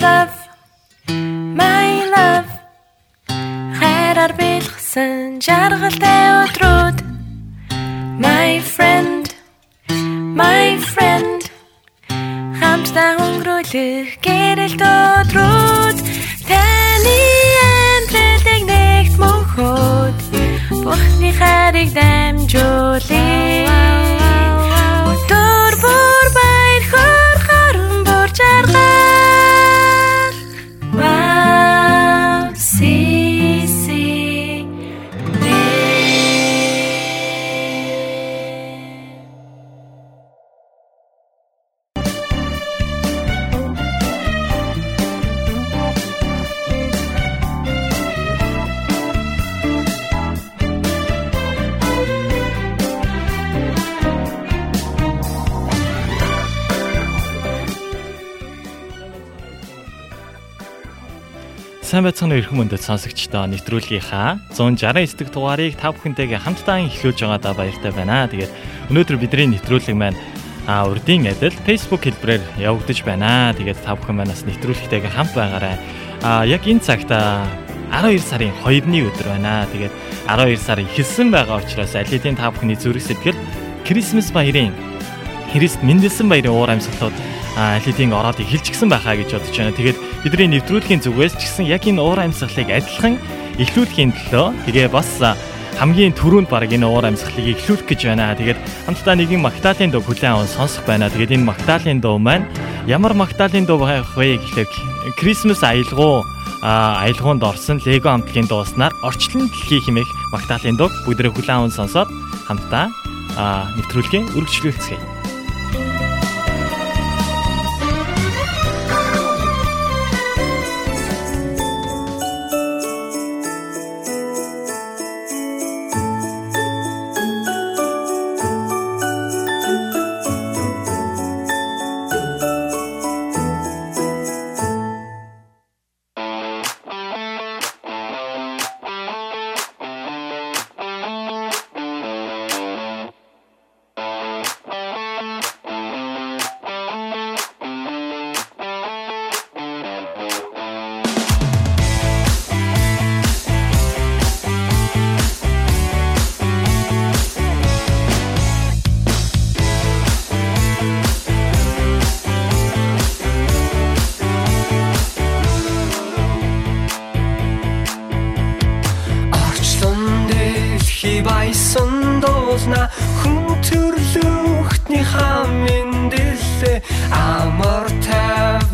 love my love. Хайраар бэлгсэн жаргалтай өдрүүд. My friend my friend. Хамтдаа өнгөрүүлэх гэрэлт өдрүүд. Таны амьдралыг нэгт мөнхөд Бурхны хайрыг дамжуулъя Сайн байцгаана эрхэм мөндөд сонсогчдоо нэвтрүүлгийнхаа 169 дэх дугаарыг та бүхэнтэйгээ хамтдаа эхлүүлж байгаадаа баяртай байна. Тэгээд өнөөдөр бидний нэвтрүүлэг маань а урдын адил Facebook хэлбэрээр явагдаж байна. Тэгээд та бүхэн манаас нэвтрүүлэгтэйгээ хамт байгаарай. А яг энэ цагт 12 сарын 2-ны өдөр байна. Тэгээд 12 сар эхэлсэн байгаа учраас аль хэдийн та бүхний зүрх сэтгэл Крисмас баярын Христ мэндэлсэн баярын уур амьсгалууд аль хэдийн ороод эхэлж гисэн байхаа гэж бодож байна. Тэгээд бидний нэвтрүүлгийн зүгээс ч гэсэн яг энэ уур амьсгалыг адилхан эхлүүлэхийн төлөө тэгээ бас хамгийн түрүүнд баг энэ уур амьсгалыг эхлүүлэх гэж байна. Тэгээд хамтдаа нэгэн Магдалины дуу хүлээн аван сонсох байна. Тэгээд энэ Магдалины дуу маань ямар Магдалины дуу байх вэ гэхлээр Крисмас аялгау а аялгаунд орсон Лего хамтлагийн дууснаар орчлон дэлхий химэх Магдалины дуу бүгдээ хүлээн аван сонсоод хамтдаа нэвтрүүлгийн үргэлжлүүлцгээе.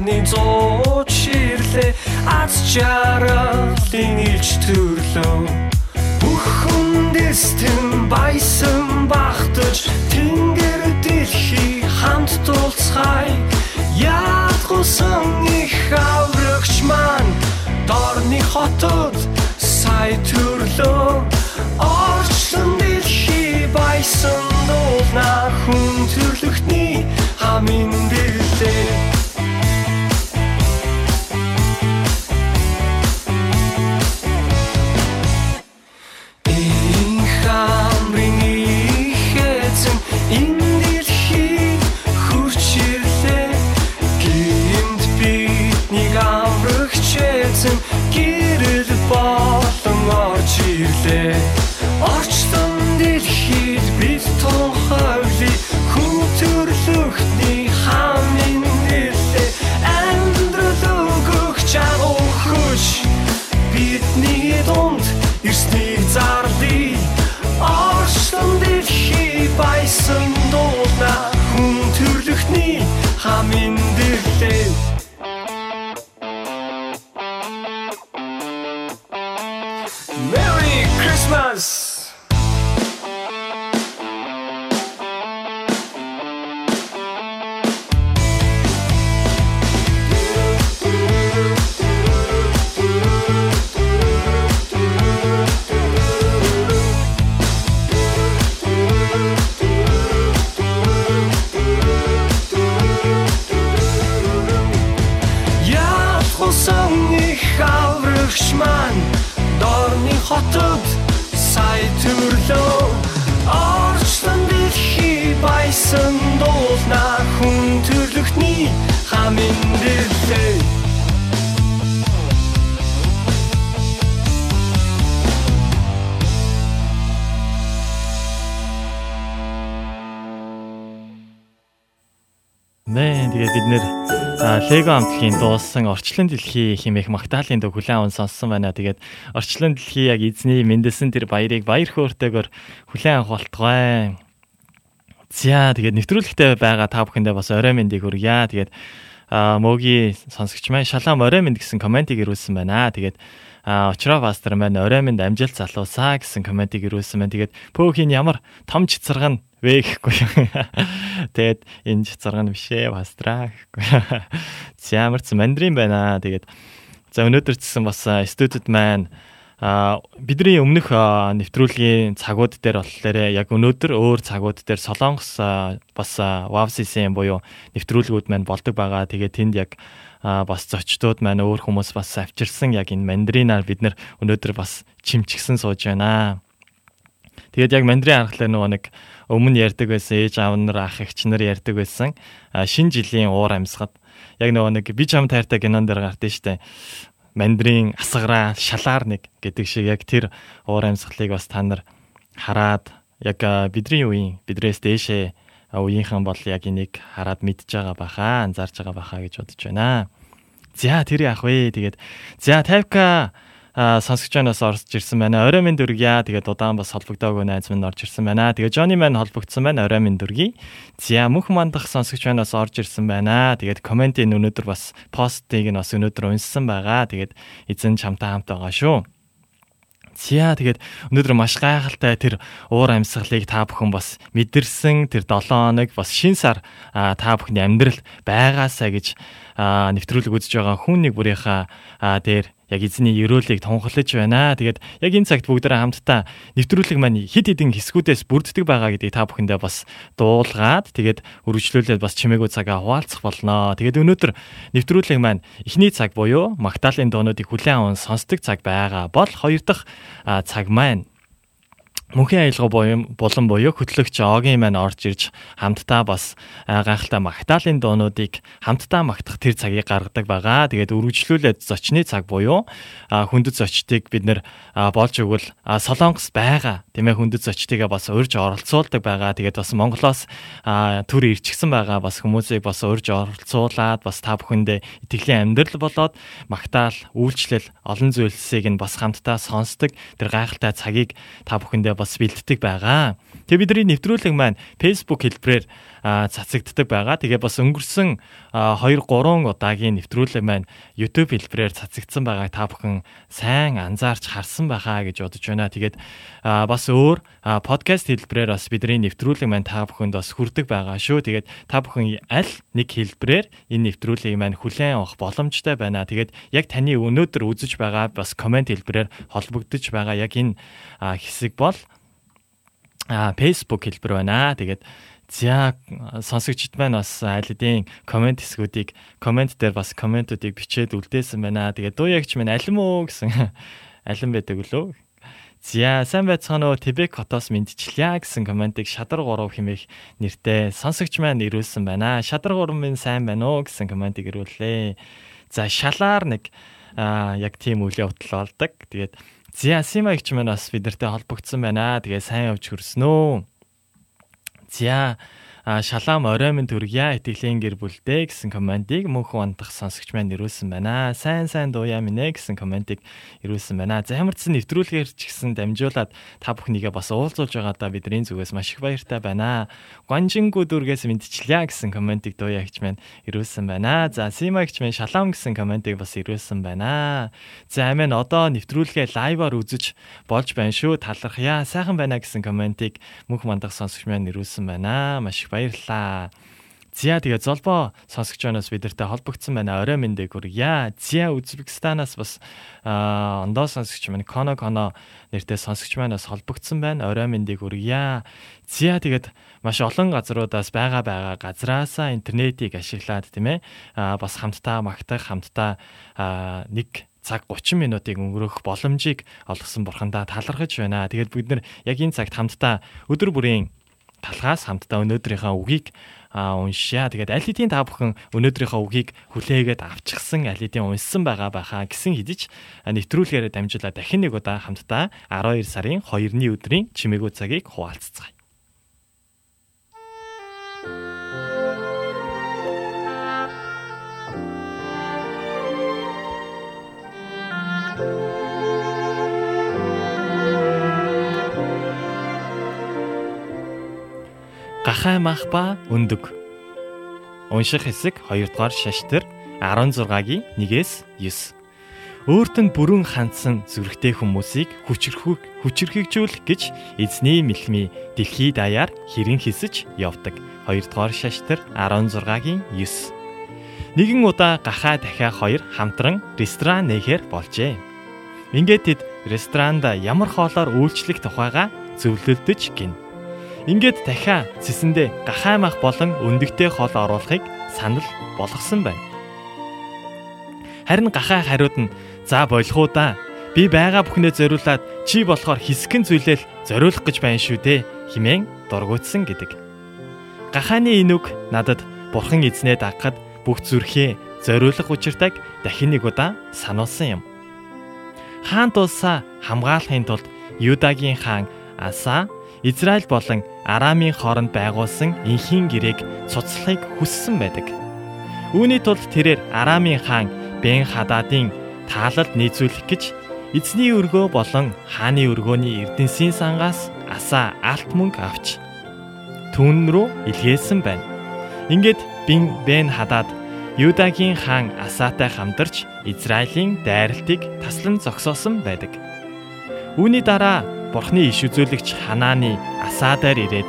бидний зууд ширлээ аз жаргалын илж төрлөө. Бүх хүндэс тэм баясан бахтаж тэнгэр дэлхий хамт тулцхай. Яад гусан их аврагч маань дорны хотод сай төрлөө. Лего хамтлагийн дуусан орчлон дэлхий химэх магтаалын дуу хүлээн аван сонссон байна. Тэгээд орчлон дэлхий яг эзний мэндэлсэн тэр баярыг баяр хөөртэйгээр хүлээн авах болтугай. За тэгээд нэвтрүүлэгтээ байгаа та бүхэндээ бас орой мэндийг хүргье. Тэгээд мөгийн сонсогч маань шалаа орой мэнд гэсэн комментиг ирүүлсэн байна. Тэгээд очроо пастор маань орой минь амжилт залуусаа гэсэн комментиг ирүүлсэн байна. Тэгээд пөөхийн ямар том чицэргэн вэ гэхгүй. Тэгээд энэ чицэргэн биш ээ пастраа гэхгүй. Зямарц мандрин байна. Тэгээд за өнөөдөр чсэн бас студид маань а бидний өмнөх нэвтрүүлгийн цагууд дээр болохоор яг өнөөдөр өөр цагууд дээр Солонгос бас WAVCC буюу нэвтрүүлгүүд маань болдог байгаа. Тэгээд тэнд яг бас зочдууд маань өөр хүмүүс бас авчирсан яг энэ мандринаар бид нэр өнөөдөр бас чимчгсэн сууж байна. Тэгээд яг мандрин харахаар нөгөө нэг өмнө ярьдаг байсан ээж аав нар ах эгч нар ярьдаг байсан шинэ жилийн уур амьсгад яг нөгөө нэг би чам тайртай кинон дээр гардыг штэ мандрин асгараа шалаар нэг гэдэг шиг яг тэр уур амьсгалыг бас та нар хараад яг бидний үеийн бидрээс дээшээ үеийнхэн бол яг энийг хараад мэдж байгаа баха анзаарч байгаа баха гэж бодож байна. За тэр яах вэ? Тэгээд за тавька сонсогч байнаас орж ирсэн байна. Орой минь дүргийа. Тэгээд удаан бас холбогдоогүй найз минь орж ирсэн байна. Тэгээд Johnny маань холбогдсон байна. Орой минь дүргий. За мөнх мандах сонсогч байнаас орж ирсэн байна. Тэгээд комментийн өнөөдөр бас постыг нь бас өнөөдөр унссан байгаа. Тэгээд эзэн чамтай хамт байгаа шүү. За тэгээд өнөөдөр маш гайхалтай тэр уур амьсгалыг та бүхэн бас мэдэрсэн тэр 7 хоног бас шин сар та бүхний амьдрал байгаасаа гэж нэвтрүүлэг үзэж байгаа хүн нэг бүрийнхаа дээр яг эзний өрөөлийг тунхаглаж байна. Тэгээд яг энэ цагт бүгдээрээ хамтдаа нэвтрүүлэг маань хид хідэн хэсгүүдээс бүрддэг байгаа гэдгийг та бүхэндээ бас дуулгаад тэгээд үргэлжлүүлээд бас чимээгүй цагаа хуваалцах болно. Тэгээд өнөөдөр нэвтрүүлэг маань эхний цаг буюу Магдалины дуунуудыг хүлээн аван сонсдог цаг байгаа бол хоёр дахь цаг маань мөнхийн аялга болон буюу хөтлөгч Огийн маань орж ирж хамтдаа бас гайхалтай Магдалины дуунуудыг хамтдаа магтах тэр цагийг гаргадаг байгаа. Тэгээд үргэлжлүүлээд зочны цаг буюу хүндэт зочдыг бид нэр болж өгвөл Солонгос байгаа тийм ээ хүндэт зочдыгаа бас урьж оролцуулдаг байгаа. Тэгээд бас Монголоос төр ирчихсэн байгаа бас хүмүүсийг бас урьж оролцуулаад бас та бүхэндээ итгэлийн амьдрал болоод Магдал үйлчлэл олон зүйлсийг нь бас хамтдаа сонсдог тэр гайхалтай цагийг та бүхэндээ бас бэлддэг байгаа. Тэгээ бидний нэвтрүүлэг маань Facebook хэлбэрээр цацагддаг байгаа. Тэгээ бас өнгөрсөн 2 3 удаагийн нэвтрүүлэг маань YouTube хэлбэрээр цацагдсан байгааг та бүхэн сайн анзаарч харсан байхаа гэж бодож байна. Тэгээд бас өөр подкаст хэлбэрээр бас бидний нэвтрүүлэг маань та бүхэнд бас хүрдэг байгаа шүү. Тэгээд та бүхэн аль нэг хэлбэрээр энэ нэвтрүүлгийг маань хүлээн авах боломжтой байна. Тэгээд яг таны өнөөдөр үзэж байгаа бас комент хэлбэрээр холбогдож байгаа яг энэ хэсэг бол Facebook хэлбэр байна. Тэгээд За сонсогчд маань бас аль хэдийн комент хэсгүүдийг комент дээр бас комментуудыг бичээд үлдээсэн байна. Тэгээ дуу ягч минь алим уу гэсэн алим байдаг лөө. За сайн байцгаана уу Тэбек хотоос мэдчихлээ гэсэн комментиг шадар 3 хэмээх нэртэй сонсогч маань ирүүлсэн байна. Шадар 3 минь сайн байна уу гэсэн комментиг ирүүллээ. За шалаар нэг аа яг тийм үлийн утал болдог. Тэгээд Зя Сима ихч маань бас бидэртэй холбогдсон байна. Тэгээ сайн явж хөрснө үү. Шалаам орой минь төргийа итгэлийн гэр бүлдээ гэсэн комментиг мөнхөн вандах сонсогч маань ирүүлсэн байна. Сайн сайн дууя минь гэсэн комментиг ирүүлсэн байна. За ямар ч нэвтрүүлгээр ч гэсэн дамжуулаад та бүхнийгээ бас уулзуулж байгаадаа бидний зүгээс маш их баяртай байна. Гонжингүү дүргээс мэдчихлээ гэсэн комментиг дууя гэж маань ирүүлсэн байна. За Сима гэж маань шалаам гэсэн комментиг бас ирүүлсэн байна. За амин одоо нэвтрүүлгээ лайваар үзэж болж байна шүү. Талархъя. Сайхан байна гэсэн комментиг мөнх мандах сонсогч маань ирүүлсэн байна. Маш их баярлалаа. Зя тэгээ золбоо сонсогч байнаас бидэртэй холбогдсон байна. Орой мэндийг хүргье. Зя Узбекистанаас бас ондоо сонсогч маань Коно Коно нэртэй сонсогч манаас холбогдсон байна. Орой мэндийг хүргье. Зя тэгээд маш олон газруудаас байгаа байгаа газраасаа интернетийг ашиглаад тийм ээ бас хамтдаа магтах хамтдаа нэг цаг 30 минутыг өнгөрөх боломжийг олгосон бурхандаа талархаж байна. Тэгээд бид нар яг энэ цагт хамтдаа өдөр бүрийн талхаас хамтдаа өнөөдрийнхөө үгийг уншаа. Тэгээд аль хэдийн та бүхэн өнөөдрийнхөө үгийг хүлээгээд авчихсан аль хэдийн унссан байгаа байхаа гэсэн хэдиж нэвтрүүлгээрээ дамжуулаад дахин нэг удаа хамтдаа 12 сарын 2-ны өдрийн чимээгүү цагийг хуваалцгаая. Гахай мах ба өндөг. Унших хэсэг 2 дугаар шаштар 16-гийн 1-ээс 9. Өөрт нь бүрэн хандсан зүрхтэй хүмүүсийг хүчрхүүг хүчрхэгжүүлэх гэж эзний мэлхми дэлхий даяар хэрэн хисэж явдаг. 2 дугаар шаштар 16-гийн 9. Нэгэн удаа гахаа дахиа хоёр хамтран ресторан нээхээр болжээ. Ингээд тэд ресторанда ямар хоолоор үйлчлэх тухайга зөвлөлдөж гин. Ингээд дахиа цэсэндээ гахай мах болон өндөгтэй хоол оруулахыг санал болгосон байна. Харин гахай хариуд нь За болох уу да. Би байгаа бүхнээ зориулаад чи болохоор хэсгэн зүйлэл зориулах гэж байна шүү дээ химэн дургуутсан гэдэг. Гахааны энүг надад бурхан эзнээ дагахад бүх зүрхээ зориулах учиртайг дахин нэг удаа сануулсан юм. Хаан тулсаа хамгаалахын тулд Юдагийн хаан Аса Израиль болон Арамын хооронд байгуулсан инхийн гэрээг цуцлахыг хүссэн байдаг. Үүний тулд тэрээр Арамын хаан Бен Хададын таалалд нийцүүлэх гэж эзний өргөө болон хааны өргөөний эрдэнсийн сангаас асаа алт мөнгө авч түүн рүү илгээсэн байна. Ингээд Бин Бен Хадад Юдагийн хаан Асаатай хамтарч Израилийн дайралтыг таслан зогсоосон байдаг. Үүний дараа Бурхны иш үзүүлэгч Ханааны Асаадар ирээд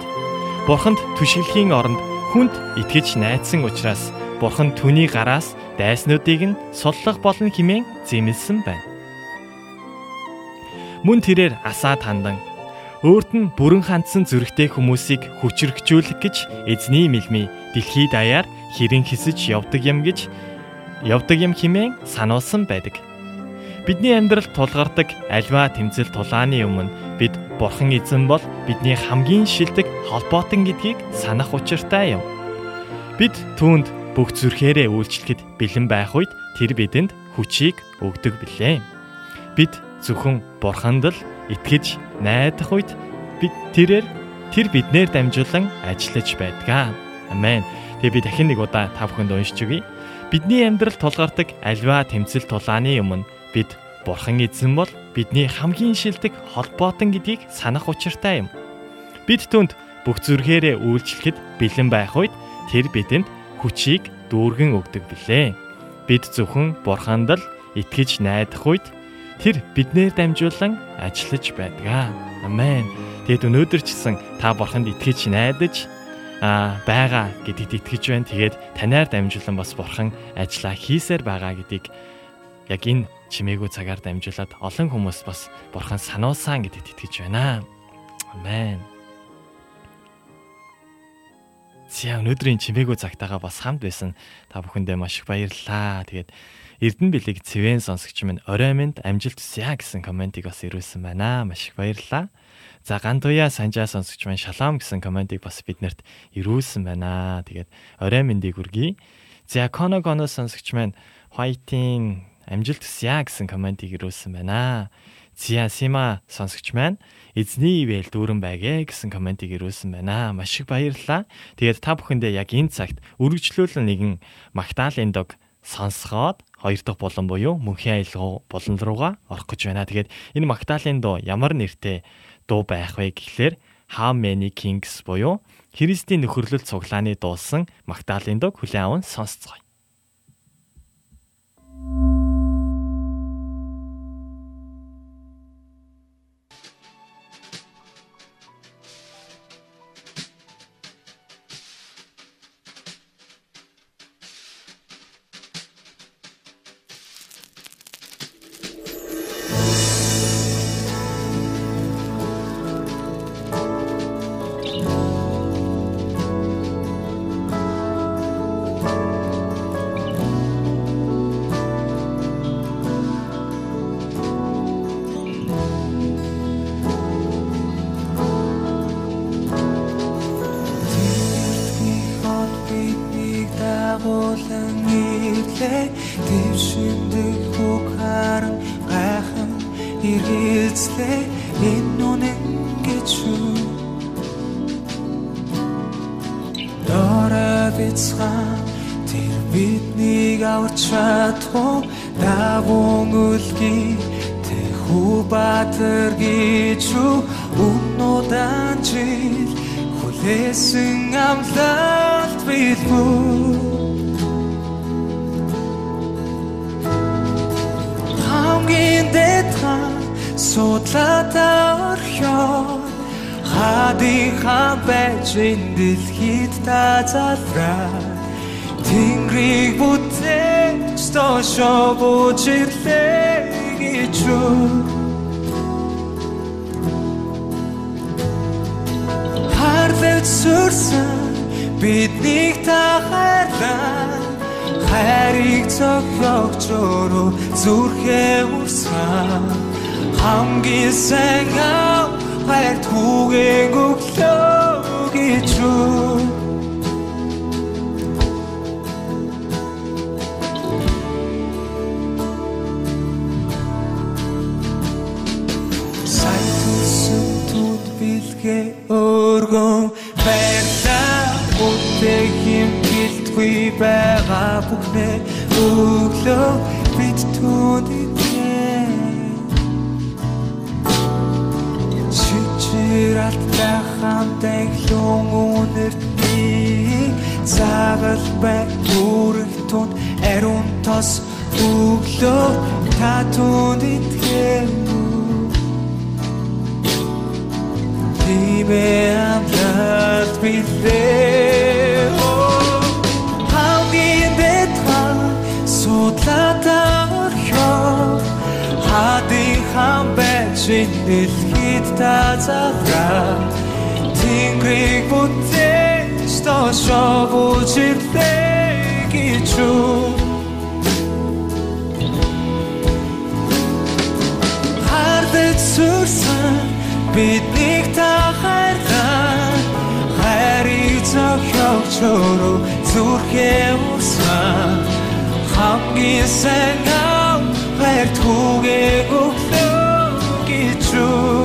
Бурханд түшиглэхийн оронд хүнд итгэж найдсан учраас Бурхан түүний гараас дайснуудыг нь суллах болно хэмээн зэмлсэн байна. Мөн тэрээр асаад хандан өөрт нь бүрэн хандсан зүрхтэй хүмүүсийг хүчрхжүүлэх гэж эзний мэлми дэлхий даяар хэрэн хисэж явдаг юм гэж явдаг юм хэмээн сануулсан байдаг. Бидний амьдралд тулгардаг альва тэмцэл тулааны өмнө бид Бурхан эзэн бол бидний хамгийн шилдэг холбоотон гэдгийг санах учиртай юм. Бид түүнд бүх зүрхээрээ үйлчлэхэд бэлэн байх үед тэр бидэнд хүчийг өгдөг билээ. Бид зөвхөн бурханд л итгэж найдах үед бид тэрээр тэр биднээр дамжуулан ажиллаж байдгаа. Амен. Тэгээ би дахин нэг удаа та бүхэнд уншиж өгье. Бидний амьдрал тулгардаг альва тэмцэл тулааны өмнө бид бурхан эзэн бол бидний хамгийн шилдэг холбоотон гэдгийг санах учиртай юм. Бид түнд бүх зүрхээрээ үйлчлэхэд бэлэн байх үед тэр бидэнд хүчийг дүүргэн өгдөг билээ. Бид зөвхөн бурханд л итгэж найдах үед тэр биднээр дамжуулан ажиллаж байдаг. Амен. Тэгэд өнөөдөр ч гэсэн та бурханд итгэж найдаж а байгаа гэдэгт итгэж байна. Тэгээд танаар дамжуулан бас бурхан ажиллаа хийсээр байгаа гэдгийг яг энэ чимээгүй цагаар дамжуулаад олон хүмүүс бас бурхан сануулсан гэдэгт итгэж байна. Амен. За өнөөдрийн чимээгүй цагтаага бас хамт байсан та бүхэндээ маш их баярлалаа. Тэгээд Эрдэнэ билег цэвэн сонсогч минь орой минь амжилт хүсье гэсэн комментиг бас ирүүлсэн байна. Маш их баярлалаа. За гандуя санжаа сонсогч минь шалом гэсэн комментиг бас биднэрт ирүүлсэн байна. Тэгээд орой мэндийг хүргэе. За коно коно сонсогч минь хайтин амжилт хүсье гэсэн комментиг ирүүлсэн байна. Зя Сима сонсогч маань эзний ивэл дүүрэн байгээ гэсэн комментиг ирүүлсэн байна. Маш их баярлалаа. Тэгээд та бүхэндээ яг энэ цагт үргэлжлүүлэн нэгэн Магдалины дог сонсгоод хоёр дахь болон буюу мөнхийн аялал болон руугаа орох гэж байна. Тэгээд энэ Магдалины дуу ямар нэртэй дуу байх вэ гэхлээр How many kings буюу Христийн нөхөрлөл цуглааны дуулсан Магдалины дог хүлээн аван сонсцгоё. Тимээ амлалт билээ Хамгийн бэтхан судлаатаа орхио Хадын хам байж дэлхийд та завраа Тэнгэрийг бүтээж доошоо бууж ирлээ гэж юу Хардаж сүрсэн биднийг зохиогч өөрөө зүрхээ урсан хамгийн сайн ав хайр түгээг өглөө гэж юу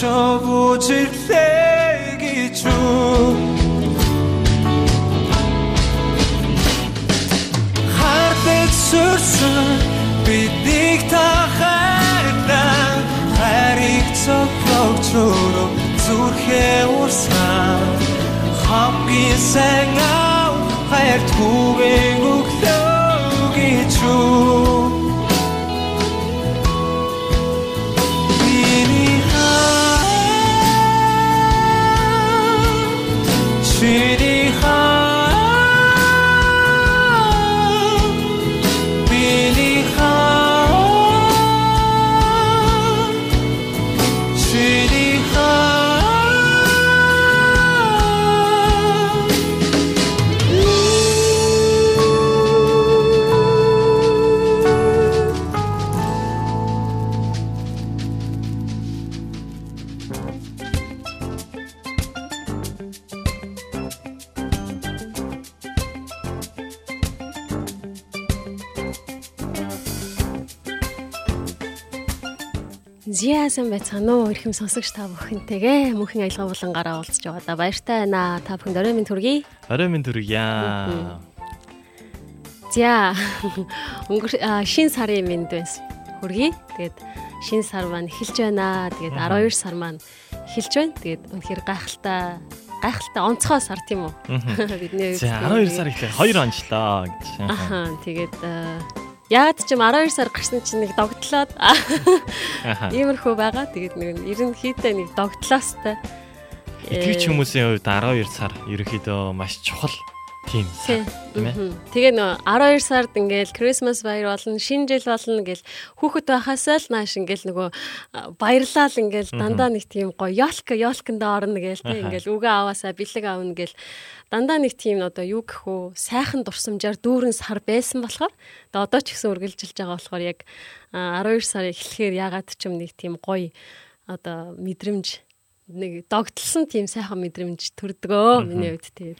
доошоо бууж ирлээ гэж юу Хардаж сүрсэн биднийг та хайрлаа Хайрыг цогцогч өөрөө зүрхээ урсан Хамгийн сайн ав хайр түгээг өглөө Зяасан байцгаана уу эрхэм сонсогч та бүхэнтэйгээ мөнхийн аялга булангаараа уулзж байгаадаа баяртай байна. Та бүхэнд орой минь төргий. Орой минь төргийа. За өнгөр шин сарын минь байсан. Хүргий. Тэгээд шин сар маань эхэлж байна. Тэгээд 12 сар маань эхэлж байна. Тэгээд үнэхээр гайхалтай гайхалтай онцгой сар тийм үү? Бидний За 12 сар ихлээр 2 онцлоо гэж. Аха тэгээд яад ч юм 12 сар гарсан чинь нэг догтлоод иймэрхүү байгаа. Тэгээд нэг ерөнхийдөө нэг догтлоостой. Итгэвч хүмүүсийн хувьд 12 сар ерөөхдөө маш чухал тийм. Тэгээ нөө 12 сард ингээл Christmas баяр болно, шинэ жил болно гэл хүүхэд байхасаа л нааш ингээл нөгөө баярлал ингээл дандаа нэг тийм гоё ёлк ёлконд орно тий. Аха. ингээл үгээ аваасаа бэлэг аавна гэл. Дандаа нэг тийм одоо юу гэх үү сайхан дурсамжаар дүүрэн сар байсан болохоор тэгээ одоо ч гэсэн үргэлжилж байгаа болохоор яг а, 12 сар эхлэхээр ягаад ч юм нэг тийм гоё одоо мэдрэмж нэг догтлсон тийм сайхан мэдрэмж төрдгөө миний хувьд тэгээд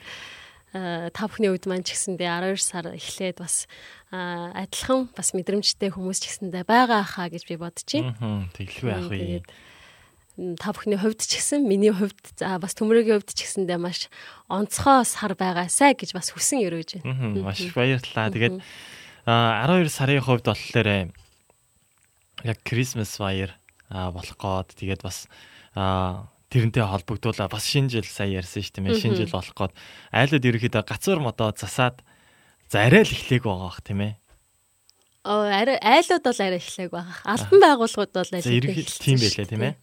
та бүхний үед маань ч гэсэндээ 12 сар эхлээд бас а, адилхан бас мэдрэмжтэй хүмүүс ч гэсэндээ байгаа хаа гэж би бодчих. Тэглэхгүй яах вэ? Та бүхний хувьд ч гэсэн миний хувьд за бас төмөрөгийн хувьд ч гэсэндээ маш онцгой сар байгаасай гэж бас хүсэн өрөөж байна. Маш баярлалаа. Тэгээд а, 12 сарын хувьд болохоор яг Christmas а, болох гээд тэгээд бас тэрнтэй холбогдуулаа бас шинэ жил сая ярьсан шүү дээ. Шинэ жил болох гээд айлууд ерөөхдөө гацуур модоо засаад за арай л эхлэх байгаа бах тийм ээ. Оо арай айлууд бол арай эхлэх байгаа. Алтан байгууллагууд бол За ерөөхдөө тийм байлаа тийм ээ.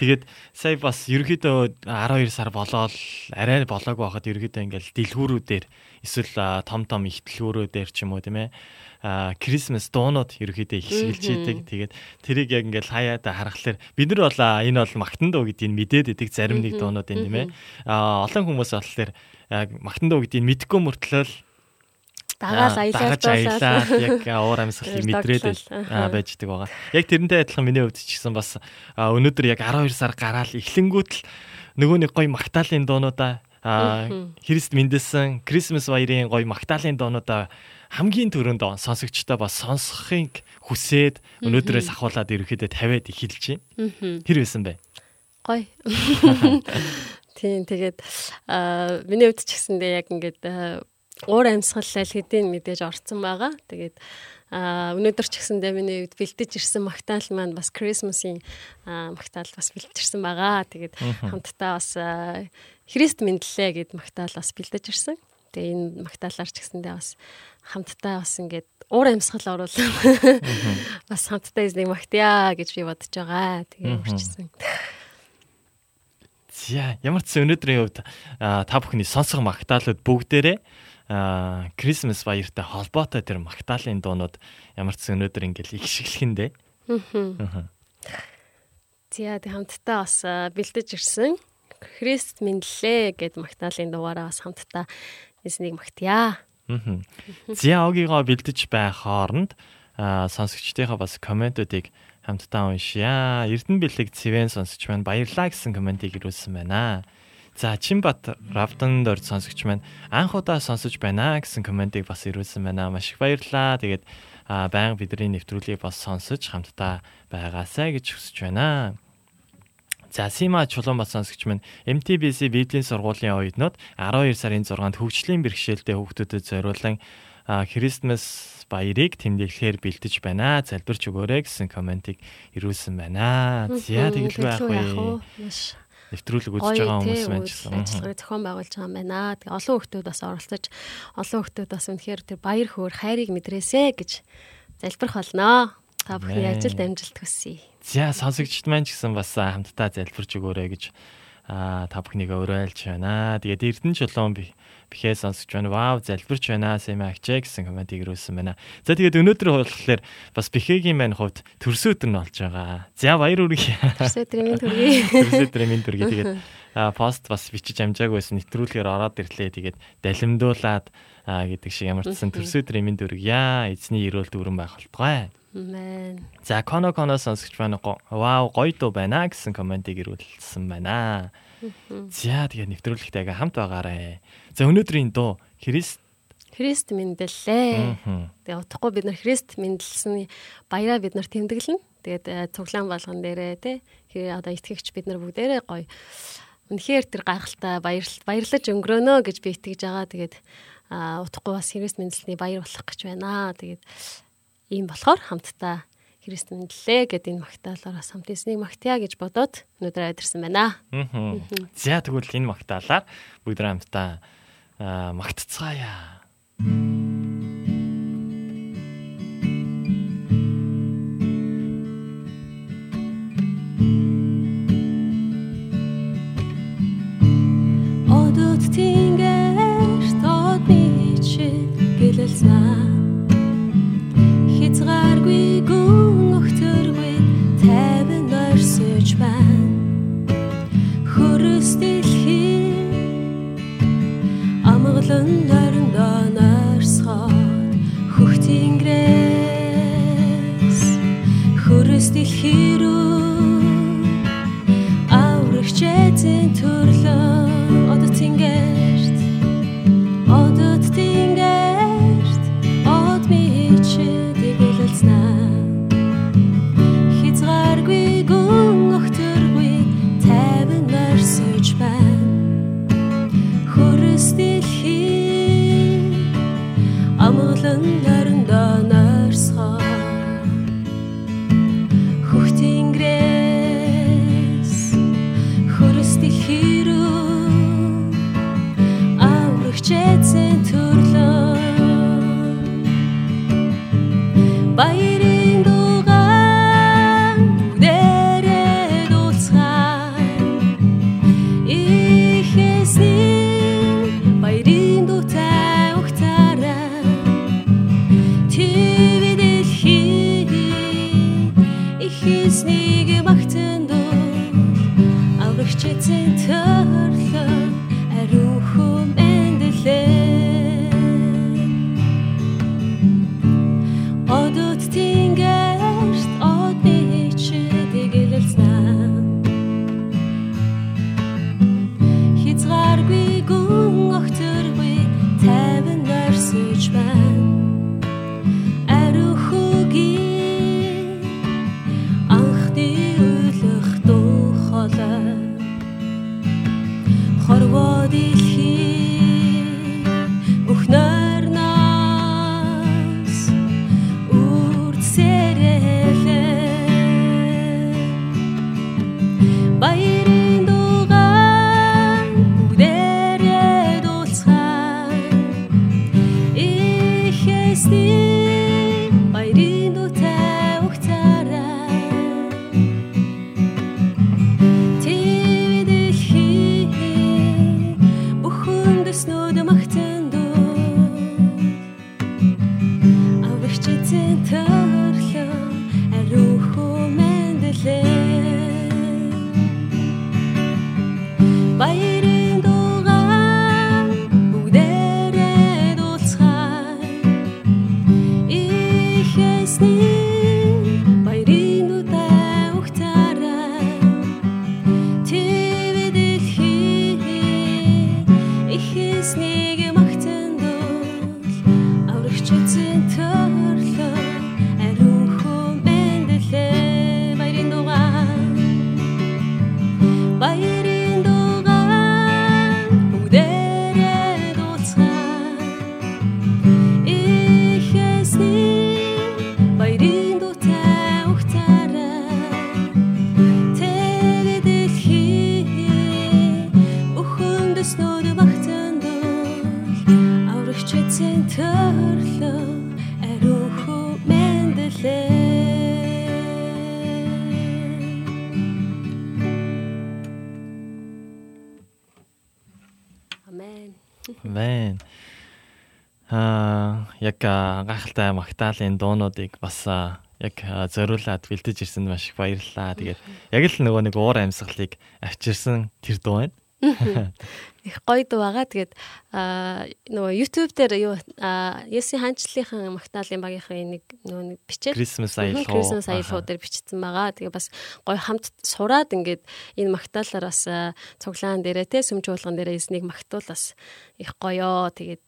Тэгээд сая бас ерөөхдөө 12 сар болоод арай болоог байхад ерөөхдөө ингээл дэлгүүрүүдээр эсвэл том том ихтлгүүрүүдээр ч юм уу тийм ээ. Christmas дуунууд ерөөхдөө их сэлжээдэг. Тэгээд тэрийг яг ингээл хаяад харахаар бид нар бол энэ бол магтан дуу гэдгийг мэдээд идэг зарим нэг дуунууд энэ тийм ээ. А олон хүмүүс болохоор магтан дуу гэдгийг мэдгүй мөртлөө дагаал Аа, дагаж аялаад яг аа, уур амьсгалыг мэдрээд аа, аха. байждаг байгаа. Яг тэрнтэй адилхан миний хувьд ч гэсэн бас аа, өнөөдөр яг 12 сар гараал эхлэнгүүт л нөгөө нэг гоё магтаалын дуунуудаа аа, Христ мэндэлсэн Крисмас баярын гоё магтаалын дуунуудаа хамгийн түрүүнд сонсогчтой бас сонсохыг хүсээд өнөөдрөөс ахуулаад ерөөхдөө тавиад эхэлж байна. Тэр байсан бай. Гой. Тийм тэгээд аа миний хувьд ч гэсэндээ яг ингээд уур амьсгал аль хэдийн мэдээж орцсон байгаа. Тэгээд аа өнөөдөр ч гэсэндээ миний хувьд бэлдэж ирсэн магтаал маань бас Christmas-ийн аа, магтаал бас бэлдэж ирсэн байгаа. Тэгээд хамтдаа бас Христ мэдлээ гэд магтаал бас бэлдэж ирсэн. Тэгээ энэ магтаалаар ч гэсэндээ бас хамтдаа бас ингээд уур амьсгал оруулаад бас хамтдаа эзнийг магтъя гэж би бодож байгаа. Тэгээ үрчсэн. За ямар ч өнөөдрийн хувьд та бүхний сонсох магтаалууд бүгдээрээ аа Крисмас баяртай холбоотой тэр магтаалын дуунууд ямар ч өнөөдөр ингээл их шиглэхэндээ. Аа. Тэг хамтдаа бас бэлдэж ирсэн. Христ мэдлээ гэд магтаалын дугаараа бас хамтдаа эзнийг магтъя. Зя огиго бэлдэж байх хооронд аа сонсогчдийнхаа бас комментуудыг хамтдаа уншия. Эрдэнэ бэлэг цэвэн сонсогч маань баярлаа гэсэн комментиг ирүүлсэн байна. За Чинбат Равдан дор сонсогч маань анх удаа сонсож байна гэсэн комментиг бас ирүүлсэн байна. Маш их баярлалаа. Тэгээд аа баян бидний нэвтрүүлгийг бас сонсож хамтдаа байгаасай гэж хүсэж байна. За Сима Чулуун бас сонсогч маань MTBC Библийн сургуулийн оюутнууд 12 сарын 6-нд хөгжлийн бэрхшээлтэй хүүхдүүдэд зориулан а, Christmas баярыг тэмдэглэхээр бэлдэж байна. Залбирч өгөөрэй гэсэн комментиг ирүүлсэн байна. За тэгэлгүй яах вэ? Нэвтрүүлэг үзэж байгаа хүмүүс гэсэн. Мгм. ажиллагааг зохион байгуулж байгаа юм байна. Тэгээ олон хүмүүс бас оролцож олон хүмүүс бас үнэхээр тэр баяр хөөр хайрыг мэдрээсэ гэж залбирх болно. Та бүхний ажилд амжилт хүсье. За сонсогчд маань ч гэсэн бас хамтдаа залбирч өгөөрэй гэж та бүхнийг өрөөлж байна. Тэгээд Эрдэнэ чулуун би бихээ сонсож байна. Вау, залбирч байна. Сэмэ агчаа гэсэн комментиг ирүүлсэн байна. За тэгээд өнөөдөр болохоор бас бихэгийн маань хувьд төрсөн өдөр нь болж байгаа. За баяр үргэлж. Өсөдрийн минь төргий. Төрсөн өдрийн минь дүргээ тэгээд а, пост бас бичиж амжаагүй байсан нэвтрүүлгээр ороод ирлээ. Тэгээд далимдуулаад гэдэг шиг ямар ч сан төрсөн өдрийн минь дүргийа. Эзний өрөөлт өрөн байх болтугай. Мэн. За коно коно сонсогч байна. Го- Вау, гоё дуу байна гэсэн комментиг ирүүлсэн байна. За тэгээ нэвтрүүлэгтэй ага хамт байгаарэ. За өнөөдрийн дуу Христ Христ мэндэллээ. Тэгээ утгагүй бид нар Христ мэндэлсэн баяраа бид нар тэмдэглэн. Тэгээд э, цуглаан болгон дээрээ те одоо итгэгч бид нар бүгдээрээ гоё. Үнэхээр тэр гайхалтай баярлал баярлаж өнгөрөөнө гэж би итгэж байгаа. Тэгээд а утгагүй бас Христ мэндэлсний баяр болох гэж байна. Тэгээд ийм болохоор хамтдаа Христ мэдлээ гэдэг энэ магтаалаараас хамт эснийг магтъя гэж бодоод өнөөдөр айдэрсэн байна. Мгм. За тэгвэл энэ магтаалаар бүгд хамтдаа аа, магтцгаая. Одод тэнгэрт амгалан нойрондоо нойрсоход хөхтийн грэс хөрөс дэлхий рүү аврагч эзэн төрлөө гайхалтай магтаалын дуунуудыг бас яг зориулаад бэлдэж ирсэнд маш их баярлалаа. Тэгээд яг л нөгөө нэг уур амьсгалыг авчирсан тэр дуу байна. их гоё дуу байгаа. Тэгээд нөгөө YouTube дээр юу аа, Есийн хаанчлалынхан магтаалын багийнхын нэг нөгөө нэг бичээд Christmas аялал. Christmas аялал дээр бичсэн байгаа. Тэгээ бас гоё хамт сураад ингээд энэ магтаалаар бас аа, цуглаан дээрээ те сүмж уулган дээрээ эснийг магтуул бас их гоёо. Тэгээд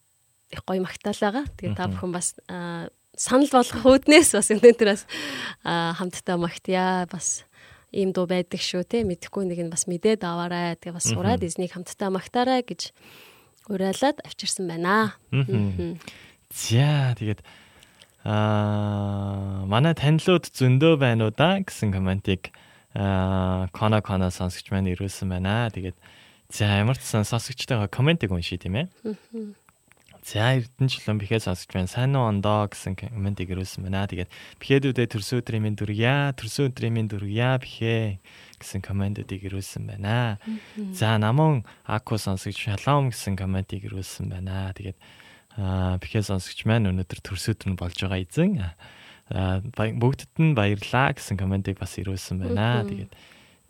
их гоё магтаал байгаа. Тэгээ та бүхэн бас аа, санал болгох үүднээс бас бас аа, хамтдаа магтъя. Бас ийм дуу байдаг шүү те мэдхгүй нэг нь бас мэдээд аваарай. Тэгээ бас сураад эзнийг хамтдаа магтаарай гэж уриалаад авчирсан байна. За тэгээд аа манай танилуд зөндөө байна уу да гэсэн комментиг аа кона кона сонсогч маань ирүүлсэн байна. Тэгээд за ямар ч сонсогчтойгоо комментиг уншия тийм ээ. За Эрдэнэ жилэн бихээ сонсогч байна. Сайн уу ондоо гэсэн комментиг ирүүлсэн байна. Тэгээд бихэдүүдээ төрсөн өдрийн минь дүргийа, төрсөн өдрийн минь дүргийа бихээ гэсэн комментүүдийг ирүүлсэн байна. За намун аку сонсогч шалом гэсэн комментиг ирүүлсэн байна. Тэгээд аа бихээ сонсогч маань өнөөдөр төрсөд нь болж байгаа эзэн бүгдд нь баярлаа гэсэн комментиг бас ирүүлсэн байна. Тэгээд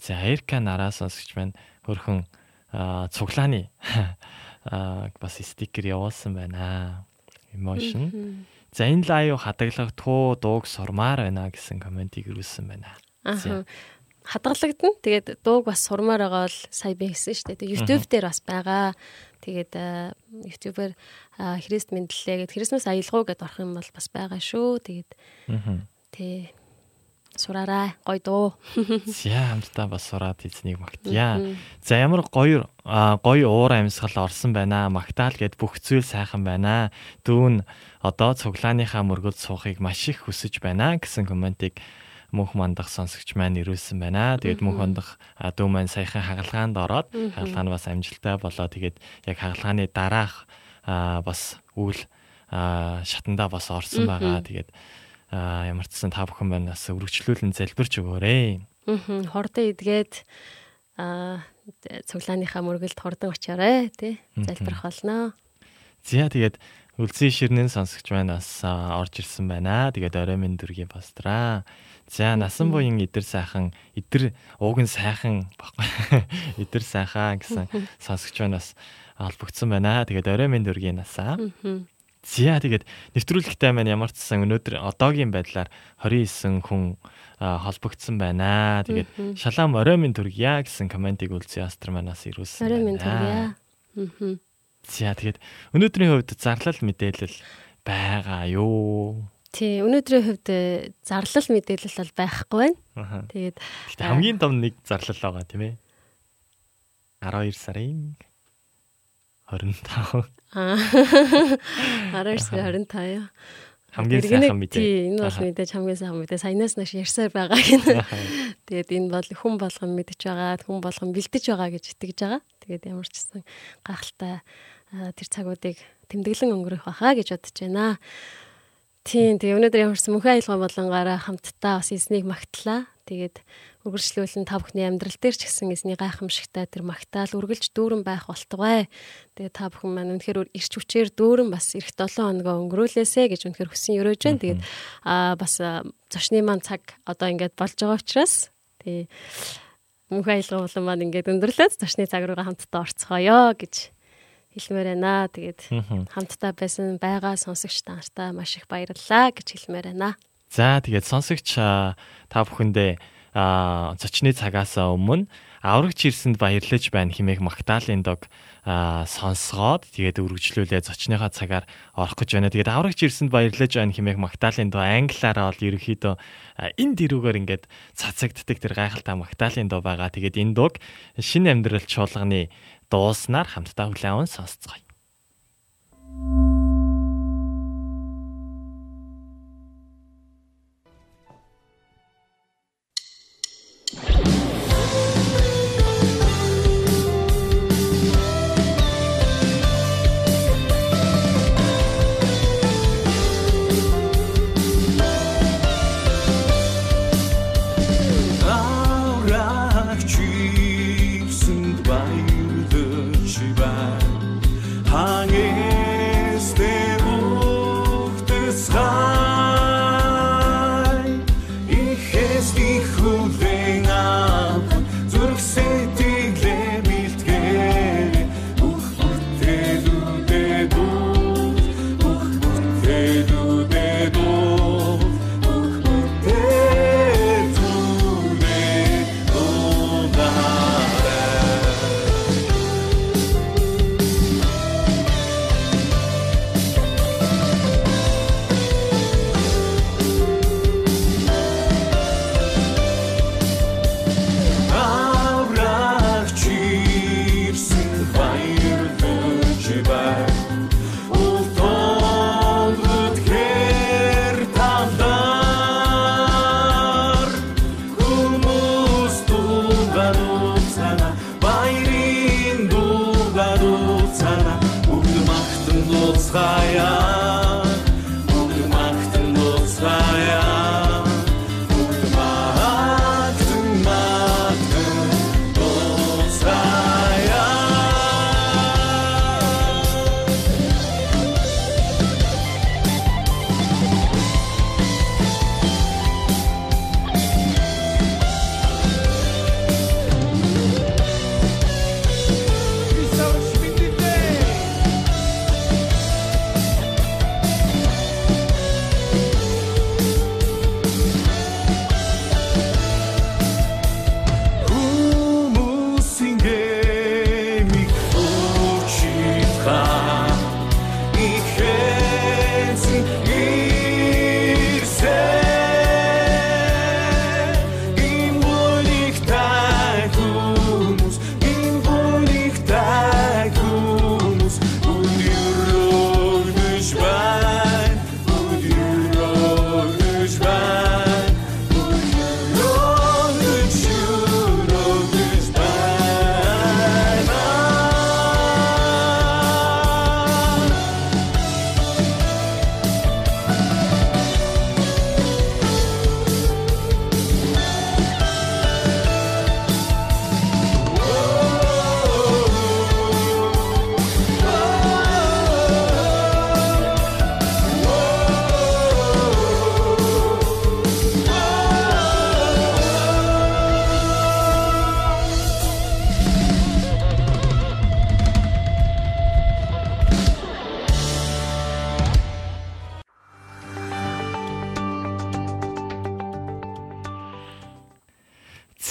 за Эрка нараа сонсогч маань хөрхөн аа цуглааны аа бас стикер явуулсан байна. Emotion. За энэ лайв хадгалах туу дууг сурмаар байна гэсэн комментиг ирүүлсэн байна. Аа. Хадгалагдана. Тэгээд дууг бас сурмаар байгаа бол сая би хэлсэн шүү дээ. YouTube дээр бас байгаа. Тэгээд YouTube-ээр Христ мэдлээ гэд Христмас аялгау гэдээ орох юм бол бас байгаа шүү. Тэгээд тий сураарай. Гой дуу. За хамтдаа бас сураад эзнийг магтъя. За ямар гоё гоё уур амьсгал орсон байна. Магтаал гэд бүх зүйл сайхан байна. Дүүн одоо цуглааныхаа мөргөлд суухыг маш их хүсэж байна гэсэн комментиг мөнх мандах сонсогч маань ирүүлсэн байна. Тэгээд мөнх мандах дүү маань саяхан хагалгаанд ороод хагалгаа нь бас амжилттай болоо. Тэгээд яг хагалгааны дараах бас үйл шатандаа бас орсон байгаа. Тэгээд ямар ч сан та бүхэн байна бас өргөжлүүлэн залбирч өгөөрэй. Аа хордоо идгээд аа цуглааныхаа мөргөлд хордон очиорой тий залбирах болно. За тэгээд үлзий ширнэн сонсогч маань бас орж ирсэн байна. Тэгээд орой минь дүргийн пастраа. За насан буян идэр сайхан идэр ууг нь сайхан баггүй. Идэр сайхан гэсэн сонсогч банаас холбогдсон байна. Тэгээд орой минь дөргийн насаа. За тэгээд нэвтрүүлэгтэй маань ямар ч сан өнөөдөр одоогийн байдлаар 29 хүн холбогдсон байна. Тэгээд шалаам орой минь төргийа гэсэн комментиг үлзий астр манаас ирүүлсэн. Орой минь төргийа. За тэгээд өнөөдрийн хувьд зарлал мэдээлэл байгаа юу? Тий, өнөөдрийн хувьд э, зарлал мэдээлэл бол байхгүй байна. Тэгээд хамгийн том нэг зарлал байгаа тийм ээ. 12 сарын 25. Аа. 12 сарын 25. Хамгийн сайхан мэдээ. Энэ бол мэдээж хамгийн сайхан мэдээ. Саянаас нааш ярьсаар байгаа гэнэ. Тэгээд энэ бол хүн болгон мэдж байгаа, хүн болгон бэлдэж байгаа гэж итгэж байгаа. Тэгээд ямар ч гэсэн гайхалтай тэр цагуудыг тэмдэглэн өнгөрөх байхаа гэж бодож байна. Тийм тэгээ өнөөдөр ямарсан мөнхөн аялгаа болонгаараа хамтдаа бас эзнийг магтлаа. Тэгээд үргэлжлүүлэн та бүхний амьдрал дээр ч гэсэн эзний гайхамшигтай тэр магтаал үргэлж дүүрэн байх болтугай. Тэгээд та бүхэн маань үнэхээр ирч хүчээр дүүрэн бас эх 7 хоногоо өнгөрүүлээсэ гэж үнэхээр хүсэн өрөөж байна. Тэгээд аа бас зочны маань цаг одоо ингээд болж байгаа учраас тий мөнхөн аялгаа болон маань ингээд өндөрлөөд зочны цаг руугаа хамтдаа орцгоё гэж хэлмээр байна. Тэгээд хамтдаа байсан байгаа сонсогч таартай маш их баярлалаа гэж хэлмээр байна. За тэгээд сонсогч та бүхэндээ зочны цагаас өмнө аврагч ирсэнд баярлаж байна хэмээх Магдалины дог сонсгоод тэгээд үргэлжлүүлээ зочныхаа цагаар орох гэж байна. Тэгээд аврагч ирсэнд баярлаж байна хэмээх Магдалины дог англиараа бол ерөөхдөө энэ дэрүүгээр ингээд цацагддаг тэр гайхалтай Магдалины дог байгаа. Тэгээд энэ дог шинэ амьдрал чуулганы дууснаар хамтдаа хүлээн аван сонсцгоё.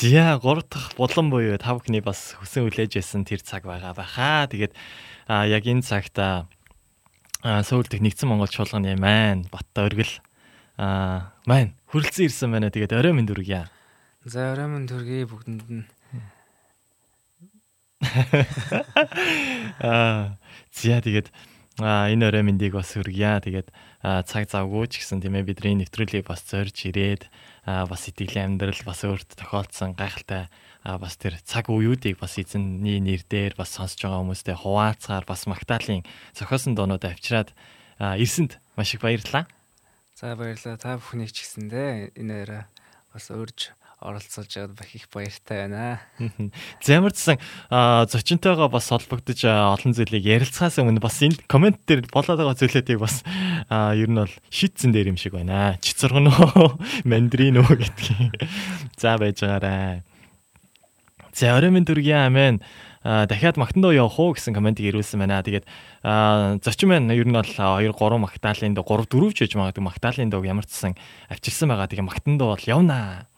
Зя 3 дахь булан буюу та бүхний бас хүсэн хүлээж байсан тэр цаг байгаа байхаа. Тэгээд яг энэ цагт Сөүл дэх нэгдсэн Монгол чуулганы маань Батта өргөл а маань хүрэлцэн ирсэн байна. Тэгээд орой минь дүргийа. За орой минь төргий бүгдэнд нь Аа зя тэгээд а энэ орой мэндийг бас хүргье. Тэгээд цаг завгүй ч гэсэн тийм ээ бидний нэвтрүүлгийг бас зорж ирээд бас итгэлийн амьдрал бас өөрт тохиолдсон гайхалтай бас тэр цаг үеүүдийг бас эзэнний нэр дээр бас сонсож байгаа хүмүүстэй хуваалцахаар бас магтаалын зохиосон доонууд авчираад ирсэнд маш их баярлалаа. За баярлалаа. Та бүхний ч гэсэндээ энэ өрөө бас урьж оролцуулж бах их баяртай байна. Зэмэрдсэн зочинтойгоо бас холбогдож олон зүйлийг ярилцахаас өмнө бас энэ комент дээр болоод байгаа зүйлүүдийг бас ер нь бол шийдсэн дээр юм шиг байна. Чицэргэн үү, мандрин үү гэдгийг. За байж байгаарай. За орой минь дүргийн амин дахиад магтандоо явах уу гэсэн комментиг ирүүлсэн байна. Тэгээд зочин маань ер нь бол 2 3 магтаалын доо 3 4 ч гэж магадгүй магтаалын доо ямар ч сан авчирсан байгаа. Тэгээ магтандоо бол явнаа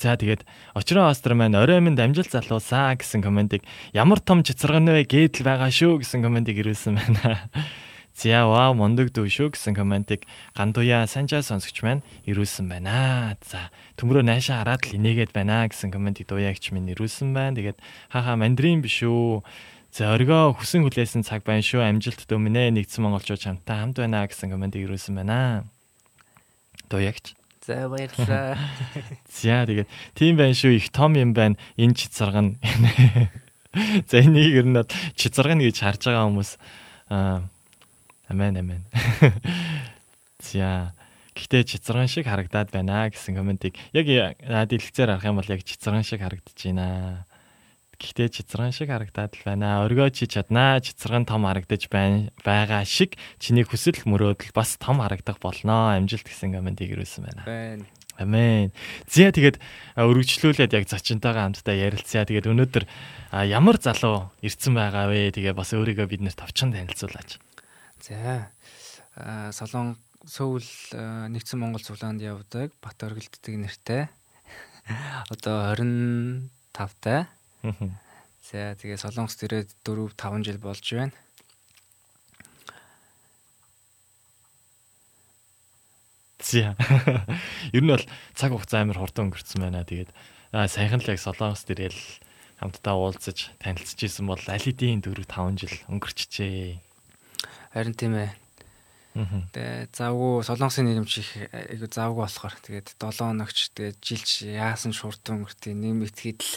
За тэгээд очроо остер маань орой минь амжилт залуусаа гэсэн комментиг ямар том чицэргэн вэ гэдэл байгаа шүү гэсэн комментиг ирүүлсэн байна. За вау мундаг дүү шүү гэсэн комментиг гандуя санжаа сонсогч маань ирүүлсэн байна. За төмрөө наашаа хараад л инээгээд байна гэсэн комментиг дуяагч минь ирүүлсэн байна. Тэгээд хааха мандрин биш үү. За оргоо хүсэн хүлээсэн цаг байна шүү. Амжилт дөмнэ нэгдсэн монголчууд хамтаа хамт байна гэсэн комментиг ирүүлсэн байна. Дуяагч За баярлалаа. За тэгээд тийм байх шүү их том юм байна. Энэ чицарган. За энийг ер нь чицарган гэж харж байгаа хүмүүс аа амен амен. За гэхдээ чицарган шиг харагдаад байна гэсэн комментиг яг дэлгэцээр харах юм бол яг чицарган шиг харагдаж байна. Гэхдээ чицэргэн шиг харагдаад л байна. Өргөө чи чаднаа. Чицэргэн том харагдаж байна. Бага шиг чиний хүсэл мөрөөдөл бас том харагдах болноо. Амжилт гэсэн комментиг ирүүлсэн байна. Байна. Амен. Зя тэгээд өргөжлүүлээд яг зочинтойгоо хамтдаа ярилцъя. Тэгээд өнөөдөр ямар залуу ирсэн байгаа вэ? Тэгээ бас өөрийгөө бид нарт товчхон танилцуулаач. За. Солон Сөүл нэгдсэн Монгол цуглаанд явдаг Бат өргөлддөг нэртэй. Одоо 25 тай За тэгээ Солонгост ирээд 4 5 жил болж байна. За. Ер нь бол цаг хугацаа амар хурдан өнгөрцөн байна. Тэгээд саяхан л яг Солонгост ирээл хамтдаа уулзаж танилцж исэн бол аль хэдийн 4 5 жил өнгөрчихжээ. Харин тийм ээ. Тэгээ завгүй солонгосын нийгэмч их айгу завгүй болохоор тэгээд 7 хоногч тэгээд жилч яасан шуртан өнгөртөө нэм итгэхэд л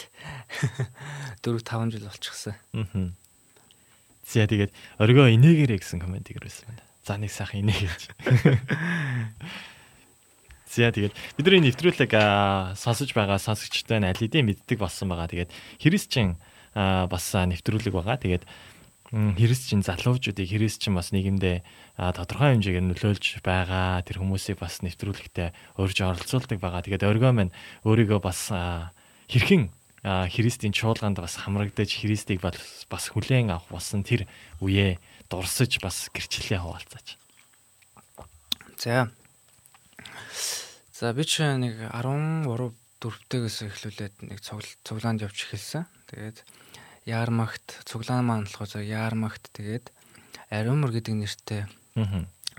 4 5 жил болчихсон. Аа. Зя тэгээд оргоо инээгэрэй гэсэн комент ирсэн байна. За нэг сайхан инээ гэж. Зя тэгээд бидний нэвтрүүлэг сонсож байгаа сонсогчтой нь аль хэдийн мэддэг болсон байгаа. Тэгээд христчин бас нэвтрүүлэг байгаа. Тэгээд христчин залуучуудыг христчин бас нийгэмдээ тодорхой хэмжээгээр нөлөөлж байгаа тэр хүмүүсийг бас нэвтрүүлэгтээ урьж оролцуулдаг байгаа. Тэгээд оргоо маань өөрийгөө бас хэрхэн христийн чуулганд бас хамрагдаж христийг бас хүлээн авах болсон тэр үеэ дурсаж бас гэрчлэлээ хаваалцаач. За. За би ч нэг 13 4-тэйгээс эхлүүлээд нэг цуглаанд явж эхэлсэн. Тэгээд Яармагт цуглаан маань болохоор Яармагт тэгээд Аримөр гэдэг нэртэй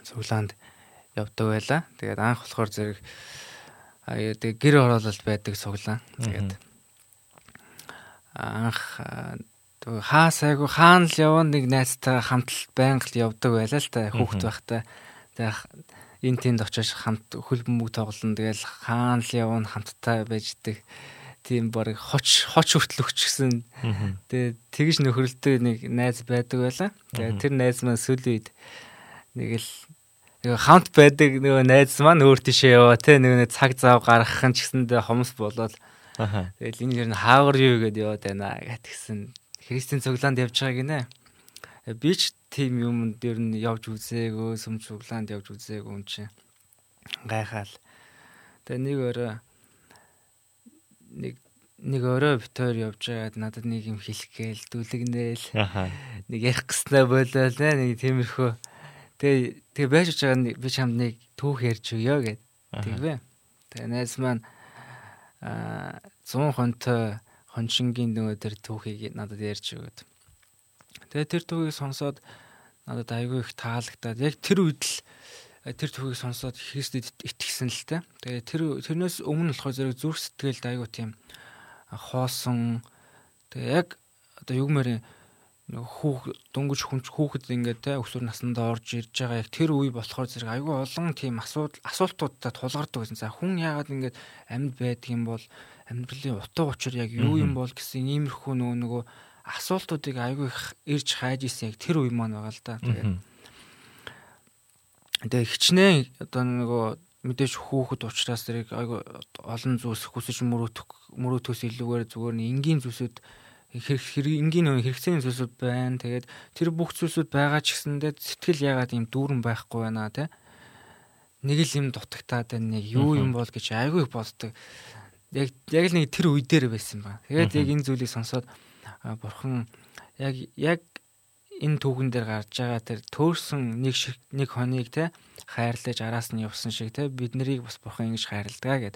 цуглаанд явдаг байла. Тэгээд анх болохоор зэрэг тэгээд гэр оролт байдаг цуглаан. Тэгээд анх хаа сайгу хаан л явна нэг найзтай хамт байнга л явдаг байла л та хүүхэд байхдаа. Тэгээд энэ тэнд очиж хамт хөл бөмбөг тоглоно. Тэгэл хаан л явна хамттай байждаг тийм баг хоч хоч хүртэл өгчихсэн. Тэгээ тэгж нөхрөлтөө нэг найз байдаг байлаа. Тэгээ тэр найз маань сүүлийн үед нэг л нэг хамт байдаг нөгөө найз маань өөр тийшээ яваа те нэг цаг зав гаргах нь ч гэсэндээ хомс болоод тэгэл энэ ер нь хаагар юу гэдээ яваад байна гэтгсэн. Христийн цуглаанд явж байгааг гинэ. Би ч тийм юмд ер нь явж үзээгөө, сүм цуглаанд явж үзээгөө юм чи гайхаал. Тэгээ нэг өрөө нэг нэг өрөө битээр явж байгаад надад нэг юм хэлэх гээл дүлгнээл. Нэг ярих гэснээр болоо нэ нэг тиймэрхүү. Тэгээ тэгээ байж байгаа би чамд нэг түүх ярьж өгөө гэд. Тэгвэ. Тэгээ найз маань аа 100 хонтой хоншингийн нөгөө тэр түүхийг надад ярьж өгöd. Тэгээ тэр түүхийг сонсоод надад айгүй их таалагдаад яг тэр үед л тэр түүхийг сонсоод Христэд итгэсэн л тэ. Тэгээ тэр тэрнээс өмнө болохоор зэрэг зүрх сэтгэлд айгүй тийм хоосон тэгээ яг одоо югмэрийн хүүх дөнгөж хүнч хүүхэд ингээд те өсвөр насндаа орж ирж байгаа яг тэр үе болохоор зэрэг айгүй олон тийм асуудал асуултуудтай тулгардаг гэсэн. За хүн яагаад ингээд амьд байдаг юм бол амьдралын утга учир яг юу юм бол гэсэн иймэрхүү нөгөө нөгөө асуултуудыг айгүй их ирж хайж исэн яг тэр үе маань байгаа л да. Тэгээд Тэгээ хичнээн одоо нөгөө мэдээж хүүхэд уучраас тэрийг айгүй олон зүйлс хүсэж мөрөөдөх мөрөөдөхөөс илүүгээр зүгээр нэг энгийн зүйлсүүд энгийн нөө хэрэгцээний зүйлсүүд байна. Тэгээд тэр бүх зүйлсүүд байгаа ч гэсэндээ сэтгэл ягаад юм дүүрэн байхгүй байна те. Нэг л юм дутагтаад байна. Нэг юу юм бол гэж айгүй боддог. Яг яг л нэг тэр үе дээр байсан ба. Тэгээд яг энэ зүйлийг сонсоод бурхан яг яг энэ түүхэн дээр гарч байгаа тэр төөрсөн нэг шиг нэг хоныг те хайрлаж араас нь явсан шиг те бид нарыг бас бурхан ингэж хайрладаг гэд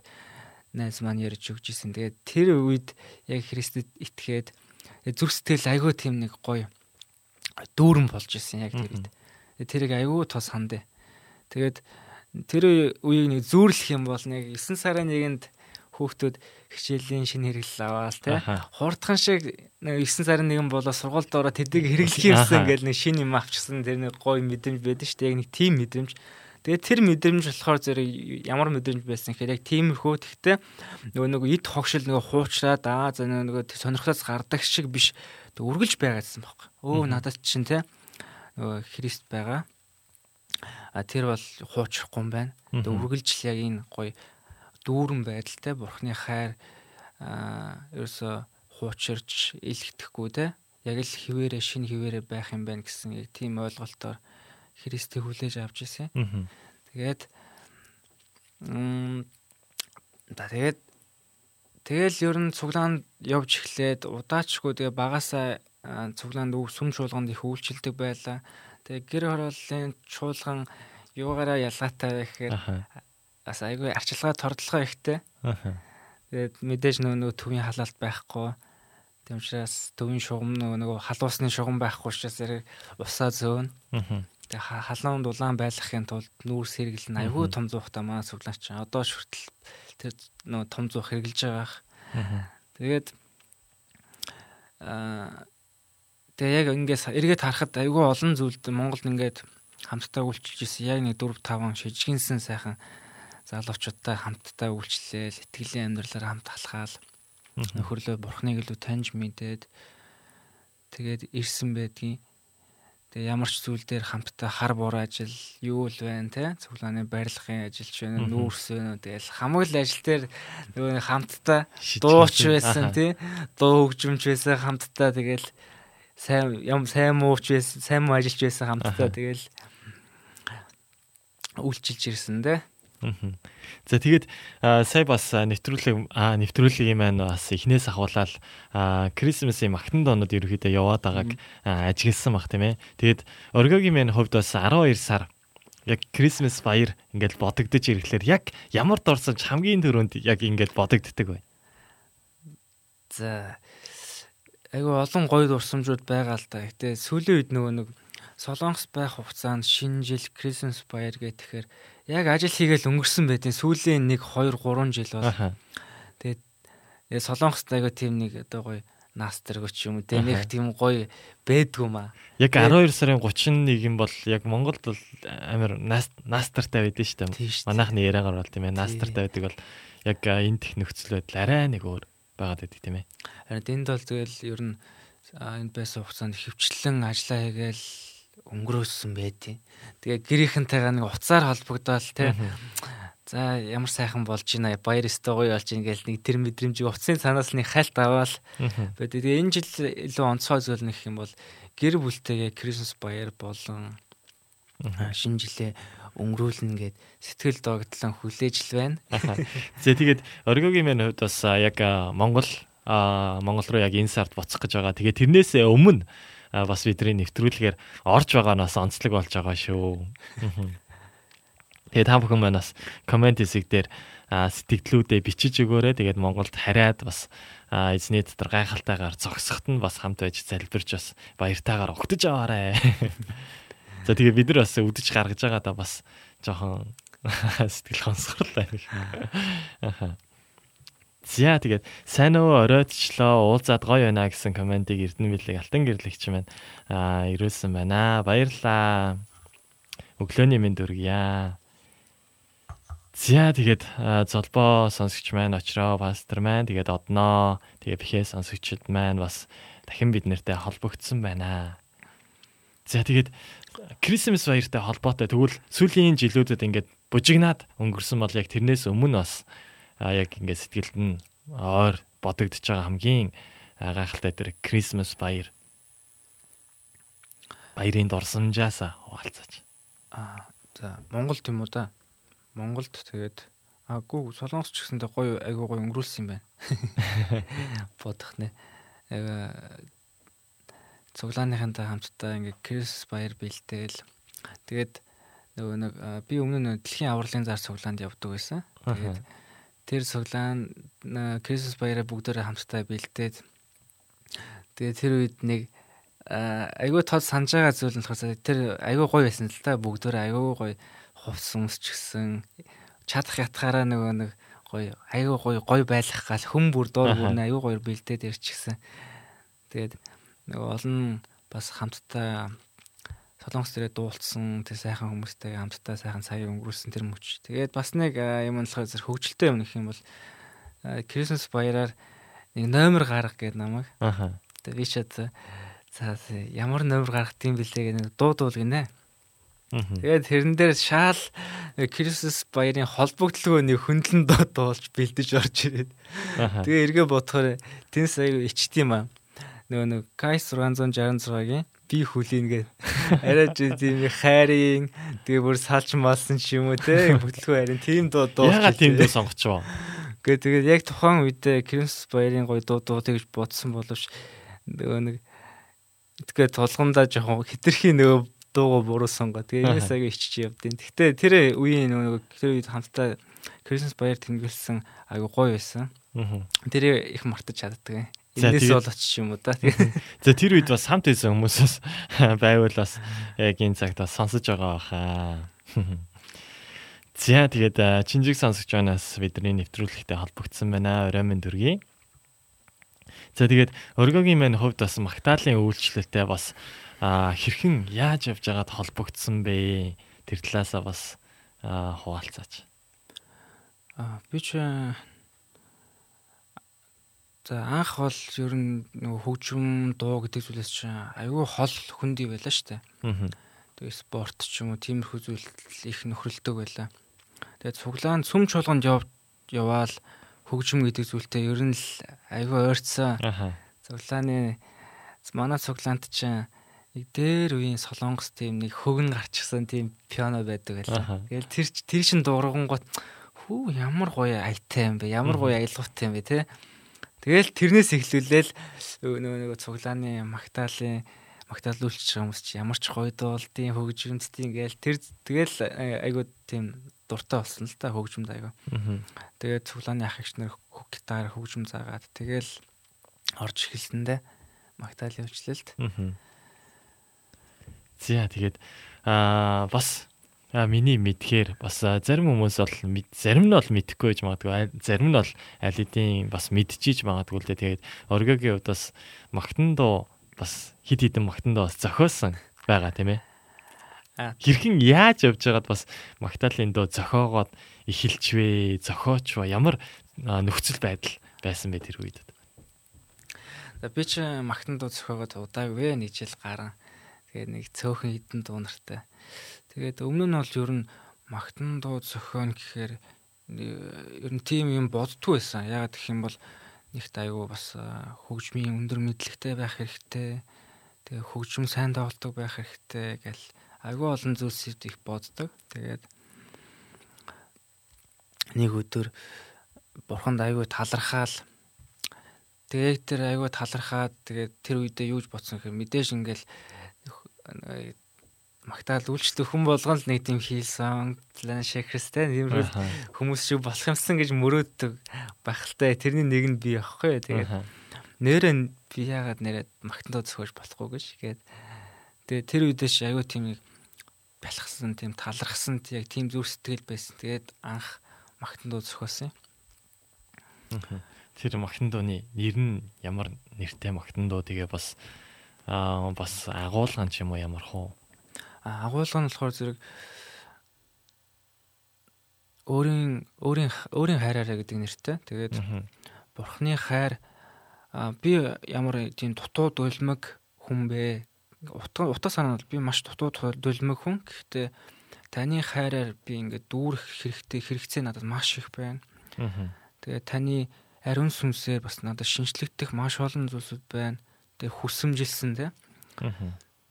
найз маань ярьж өгч исэн. Тэгээд тэр үед яг Христэд итгээд зүрх сэтгэл айгүй тийм нэг гоё дүүрэн болж исэн яг тэр үед. Тэрийг айгүй тус хандэ. Тэгээд тэр үеийг нэг зүүрлэх юм бол нэг 9 сарын нэгэнд хүүхдүүд хичээлийн шинэ хэрэглэл аваад тий хурдхан шиг нэг 9 сарын нэгэн болоо сургуульд ороод тэдийг хэрэглэх юмсан гэж нэг шинэ юм авчихсан тэр нэг гоё мэдрэмж байдаг шүү дээ яг нэг тийм мэдрэмж Тэгээд тэр мэдрэмж болохоор зэрэг ямар мэдрэмж байсан гэхээр яг тиймэрхүү тэгтээ нөгөө нөгөө ид хогшил нөгөө хуучраад аа за нөгөө сонирхлоос гардаг шиг биш үргэлж байгаадсан байхгүй. Өө надад чинь те нөгөө Христ байгаа. А тэр бол хуучрахгүй юм байна. Тэгээд үргэлж л яг энэ гоё дүүрэн байдалтай бурхны хайр а ерөөсө хуучирч илгэдэхгүй те яг л хിവэрэ шин хിവэрэ байх юм байна гэсэн яг тийм ойлголтоор Христийг хүлээж авч ирсэн. Тэгээд м да тэгээд тэгэл ер нь цуглаанд явж эхлээд удаачгүй тэгээ багасаа цуглаанд үг сүм шуулганд их үйлчилдэг байлаа. Тэгээ гэр хорооллын чуулган юугаараа ялгаатай гэхээр бас айгүй арчилгаа тордлогоо ихтэй. Тэгээд мэдээж нөгөө төвийн халаалт байхгүй. Тийм учраас төвийн шугам нөгөө халуусны шугам байхгүй учраас зэрэг усаа зөөн. Тэгээ халуун дулаан байлгахын тулд нүүрс хэрэглэн айгүй том зуухтай маа суглаач. Одоо шүртэл тэр нөө том зуух хэрэглэж байгаах. Тэгээд аа тэгээ яг ингээс эргээд харахад айгүй олон зүйлд Монголд ингээд хамтдаа үйлчилж исэн. Яг нэг 4 5 шижгэнсэн сайхан залуучуудтай хамтдаа үйлчлээл, итгэлийн амьдралаар хамт алхаал. Нөхөрлөө бурхныг илүү таньж мэдээд тэгээд ирсэн байдгийн Тэгээ ямар ч зүйл дээр хамтдаа хар бур ажил юу л байна те цуглааны барилгын ажил ч байна нүүрс байна тэгэл хамгийн ажил дээр нөгөө хамтдаа дууч байсан тий дуу хөгжимч байсан хамтдаа тэгэл сайн ям сайн мууч байсан сайн муу ажиллаж байсан хамтдаа тэгэл үйлчилж ирсэн те За тэгээд сая бас нэвтрүүлэг нэвтрүүлгийн маань бас эхнээс ахуулаад Крисмсийн магтан доонод ерөөхдөө яваад байгааг ажигласан баг тийм ээ. Тэгээд оргиогийн маань хувьд бас 12 сар яг Крисмас баяр ингээд бодогдож ирэхлээр яг ямар дорсонч хамгийн түрүүнд яг ингээд бодогддог вэ? За айгу олон гоё дурсамжууд байгаа л да. Гэтэ сүүлийн үед нөгөө нэг Солонгос байх хугацаанд шинэ жил Крисмас баяр гэхээр яг ажил хийгээл өнгөрсөн байдیں۔ Сүүлийн 1 2 3 жил бол. Тэгээд Солонгост аяга тийм нэг одоо гоё наастэргч юм те нэг тийм гоё бэдгүү маа. Яг 12 сарын 31 бол яг Монголд бол амар наастартай байдэн шүү дээ. Манайхны яриагаар бол тийм ээ наастартай байдаг бол яг энэ тех нөхцөл байдал арай нэг өөр байгаад байдаг тийм ээ. Харин энд бол тэгэл ер нь энэ байсан хугацаанд хөвчлэн ажиллаа хийгээл өнгөрөөсөн байдیں۔ Тэгээ гэрийнхэнтэйгээ нэг уцаар холбогдоод те. За ямар сайхан болж байна баяр өстой гоё болж байна гэл нэг тэр мэдрэмжийг уцын цанаас нэг хальт аваад байдаг. Тэгээ энэ жил илүү онцгой зүйл нэх юм бол гэр бүлтэйгээ Крисмас баяр болон шинэ жилээ өнгөрүүлнэ гэд сэтгэл догтлон хүлээж л байна. За тэгээд оргиогийн маань хувьд бас яг Монгол Монгол руу яг энэ сард буцах гэж байгаа. Тэгээ тэрнээс өмнө бас бидний нэвтрүүлгээр орж байгаа нь бас онцлог болж байгаа шүү. Тэгээ та бүхэн маань бас комент хэсэг дээр сэтгэлдээ бичиж өгөөрэй. Тэгээд Монголд хараад бас эзний дотор гайхалтайгаар зогсоход нь бас хамт байж залбирч бас баяртайгаар угтаж аваарай. За тэгээ бид нар бас үдэж гаргаж байгаа да бас жоохон сэтгэл сонсгорлаа нэг. За тэгээд сайн уу оройтчлоо уулзаад гоё байна гэсэн комментиг Эрдэнэ билэг алтан гэрлэгч маань аа ирүүлсэн байна. Баярлаа. Өглөөний мэнд өргөе. За тэгээд золбоо сонсогч маань очроо пастор маань тэгээд одноо тэгээд бихээ сонсогчд маань бас дахин бид нартай холбогдсон байна. За тэгээд Крисмас баяртай холбоотой тэгвэл сүүлийн жилүүдэд ингээд бужигнаад өнгөрсөн бол яг тэрнээс өмнө бас яг ингээд сэтгэлд нь ойр бодогдож байгаа хамгийн гайхалтай тэр Крисмас баяр баярын дурсамжаас хуваалцаач. Аа за Монгол тийм үү да. Монголд тэгээд аггүй солонгос ч гэсэндээ гоё айгүй гоё өнгөрүүлсэн юм байна. Бодох нэ. Цуглааныхантай хамтдаа ингээ Крис баяр бэлдээл. Тэгээд нөгөө нэг би өмнө нь дэлхийн авралын зар цуглаанд явдаг байсан. Тэгээд тэр цуглаан Крис баяраа бүгдээрээ хамтдаа бэлдээд. Тэгээд тэр үед нэг айгүй тод санаж байгаа зүйл нь болохоор тэр айгүй гоё байсан л та. Бүгдээрээ айгүй гоё хувц өмсч гисэн чадах ятгаараа нөгөө нэг гоё аюу гоё гоё байх гал хүм бүр доор бүрнэ аюу гоё бэлдээд ирчихсэн. Тэгээд нөгөө олон бас хамтдаа солонгос дээрээ дуулцсан тэр сайхан хүмүүстэй хамтдаа сайхан сая өнгөрүүлсэн тэр мөч. Тэгээд бас нэг юм болохоор зэрэг хөвгөлтэй юм нөх юм бол Крисмас баяраар нэг номер гаргах гээд намайг. Аха. Тэгээд би ч за ямар номер гаргах тийм бэлээ гэх нэг дуу дуул гинэ. Тэгээд тэрэн дээр шаал Крисмас баярын холбогдлогоо нэг хөндлөн дуулж бэлдэж орж ирээд. Тэгээ эргээ бодохоор тэн сая ичт юм аа. Нөгөө нэг Кайс 666-гийн би хүлээн гээд арай тийм хайрын тэгээ бүр салж малсан ч юм уу те хөдөлгөө харин тийм дуу дуу. Ягаад тийм дуу сонгочихвоо. Гэ тэгээд яг тухайн үедээ Крисмас баярын гоё дуу дуу гэж бодсон боловч нөгөө нэг тэгээ тулгамдаа жоохон хитрхи нөгөө дуугаа буруу сонгоо. Тэгээ энэс аяга ичиж явдیں۔ Гэхдээ тэр үеийн нөгөө тэр үед хамтдаа Крисмас баяр тэмдэглэсэн аяга гоё байсан. Тэр их мартаж чаддаг. Энэс бол очиж юм уу да. За тэр үед бас хамт байсан хүмүүсээс байвал бас яг энэ цагт бас сонсож байгаа баха. За тэгээд чинжиг сонсогч байнаас бидний нэвтрүүлэгтэй холбогдсон байна. Орой минь дүргий. За тэгээд оргогийн маань хувьд бас магтаалын үйлчлэлтэй бас хэрхэн яаж явж байгаад холбогдсон бэ? Тэр талаасаа бас хуваалцаач. А би ч за анх бол ер нь нөгөө хөгжим дуу гэдэг зүйлээс чинь айгүй хол хөндөй байлаа штэ. Аа. Тэгээ спорт ч юм уу тиймэрхүү зүйл их нөхрөлдөг байлаа. Тэгээд цуглаан сүм чуулганд яв яваал хөгжим гэдэг зүйлтэй ер нь л айгүй ойрцсан. Аа. Цуглааны манай цуглаанд чинь нэг дээр үеийн солонгос тийм нэг хөгн гарчихсан тийм пиано байдаг байлаа. Тэгэл тэр тэр чин дуургангууд хүү ямар гоё аятай юм бэ? Ямар гоё аялгуутай юм бэ те? Тэгэл тэрнээс эхлүүлээл нөгөө нөгөө цуглааны магтаалын магтаалуулч хүмүүс чи ямар ч гоё дуулдیں۔ хөгжимдтийн гээл тэр тэгэл айгуу тийм дуртай болсон л та хөгжимд айгуу. Тэгээд цуглааны ах эгч нар гитар хөгжим заагаад тэгэл орж эхэлсэндээ магтаалын. Аа За тэгээд аа бас миний мэдхээр бас зарим хүмүүс бол зарим нь бол мэдэхгүй гэж магадгүй. Зарим нь бол аль хэдийн бас мэдчихэж магадгүй л дээ. Тэгээд оргогийн хувьд бас магтан дуу бас хид хідэн магтан дуу бас зохиосон байгаа тийм ээ. Хэрхэн яаж явж байгаад бас магтаалын дуу зохиогоод эхэлч вэ зохиоч ба? Ямар нөхцөл байдал байсан бэ тэр үед? Би ч магтан дуу зохиогоод удаагүй нэг жил гарan. Тэгээд нэг цөөхөн хідэн дуу нартай. Тэгээд өмнө нь бол ер нь магтан дуу зохион гэхээр ер нь тийм юм боддгоо байсан. Ягаад гэх юм бол нэгт айгүй бас хөгжмийн өндөр мэдлэгтэй байх хэрэгтэй. Тэгээ хөгжим сайн тоглодог байх хэрэгтэй гэл айгүй олон зүйлсийг их боддог. Тэгээд нэг өдөр бурханд айгүй талархаал тэгээд тэр айгүй талархаад тэгээд тэр үедээ юуж бодсон гэхээр мэдээж ингээл магтаал үйлчлэх хүн болгон л нэг тийм хийлсэн. План шекрэстэй юм хүмүүс шиг болох юмсан гэж мөрөөддөг бахалтай. Тэрний нэг нь би явахгүй тэгээд нэрээ би яагаад нэрээ магтандаа зөхөж болохгүй гэж гээд. Тэгээд тэр үедээ ш аюу тийм нэг бялхсан тийм талархсан яг тийм зүр сэтгэл байсан. Тэгээд анх магтандаа зөхөөсөн тэр магтандууны нэр нь ямар нэртэй магтандуу тэгээ бас аа бас агуулган ч юм уу ямар хуу агуулга нь болохоор зэрэг өөрийн өөрийн өөрийн хайраараа гэдэг нэртэй. Тэгээд бурхны хайр би ямар тийм дутуу дулмаг хүн бэ? Утга утга санаа бол би маш дутуу дулмаг хүн. Гэхдээ таны хайраар би ингээд дүүрэх хэрэгтэй хэрэгцээ надад маш их байна. Тэгээд таны ариун сүнсээр бас надад шинжлэгдэх маш олон зүйлсүүд байна. Тэгээд хүсэмжилсэн тий.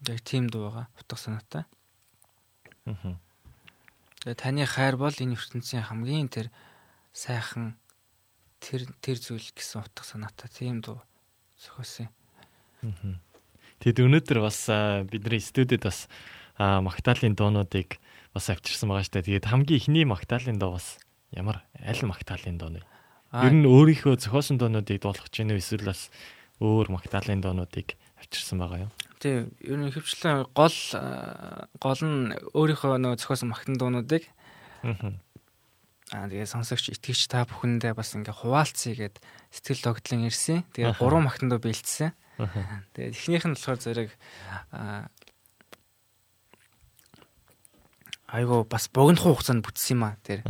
Яг тийм дуу байгаа утга санаатай. Тэгээ таны хайр бол энэ ертөнцийн хамгийн тэр сайхан тэр тэр зүйл гэсэн утга санаатай тийм дуу зохиосон. Тэгэд өнөөдөр бас бидний студид бас Магдалины дуунуудыг бас авчирсан байгаа шүү дээ. Тэгээд хамгийн ихний Магдалины дуу бас ямар аль Магдалины дуу вэ? Ер нь өөрийнхөө зохиосон дуунуудыг дуулах гэж байна уу эсвэл бас өөр Магдалины дуунуудыг авчирсан байгаа юу? Тийм, ер нь хөвчлэн гол гол нь өөрийнхөө нөгөө зохиосон магтан дуунуудыг аа тэгээ сонсогч итгэгч та бүхэндээ бас ингээ хуваалцъя гэд сэтгэл тогтлон ирсэн. Тэгээ гурван магтан дуу бэлдсэн. Тэгээд эхнийх нь болохоор зэрэг айгу бас богино хугацаанд бүтсэн юм а тэр.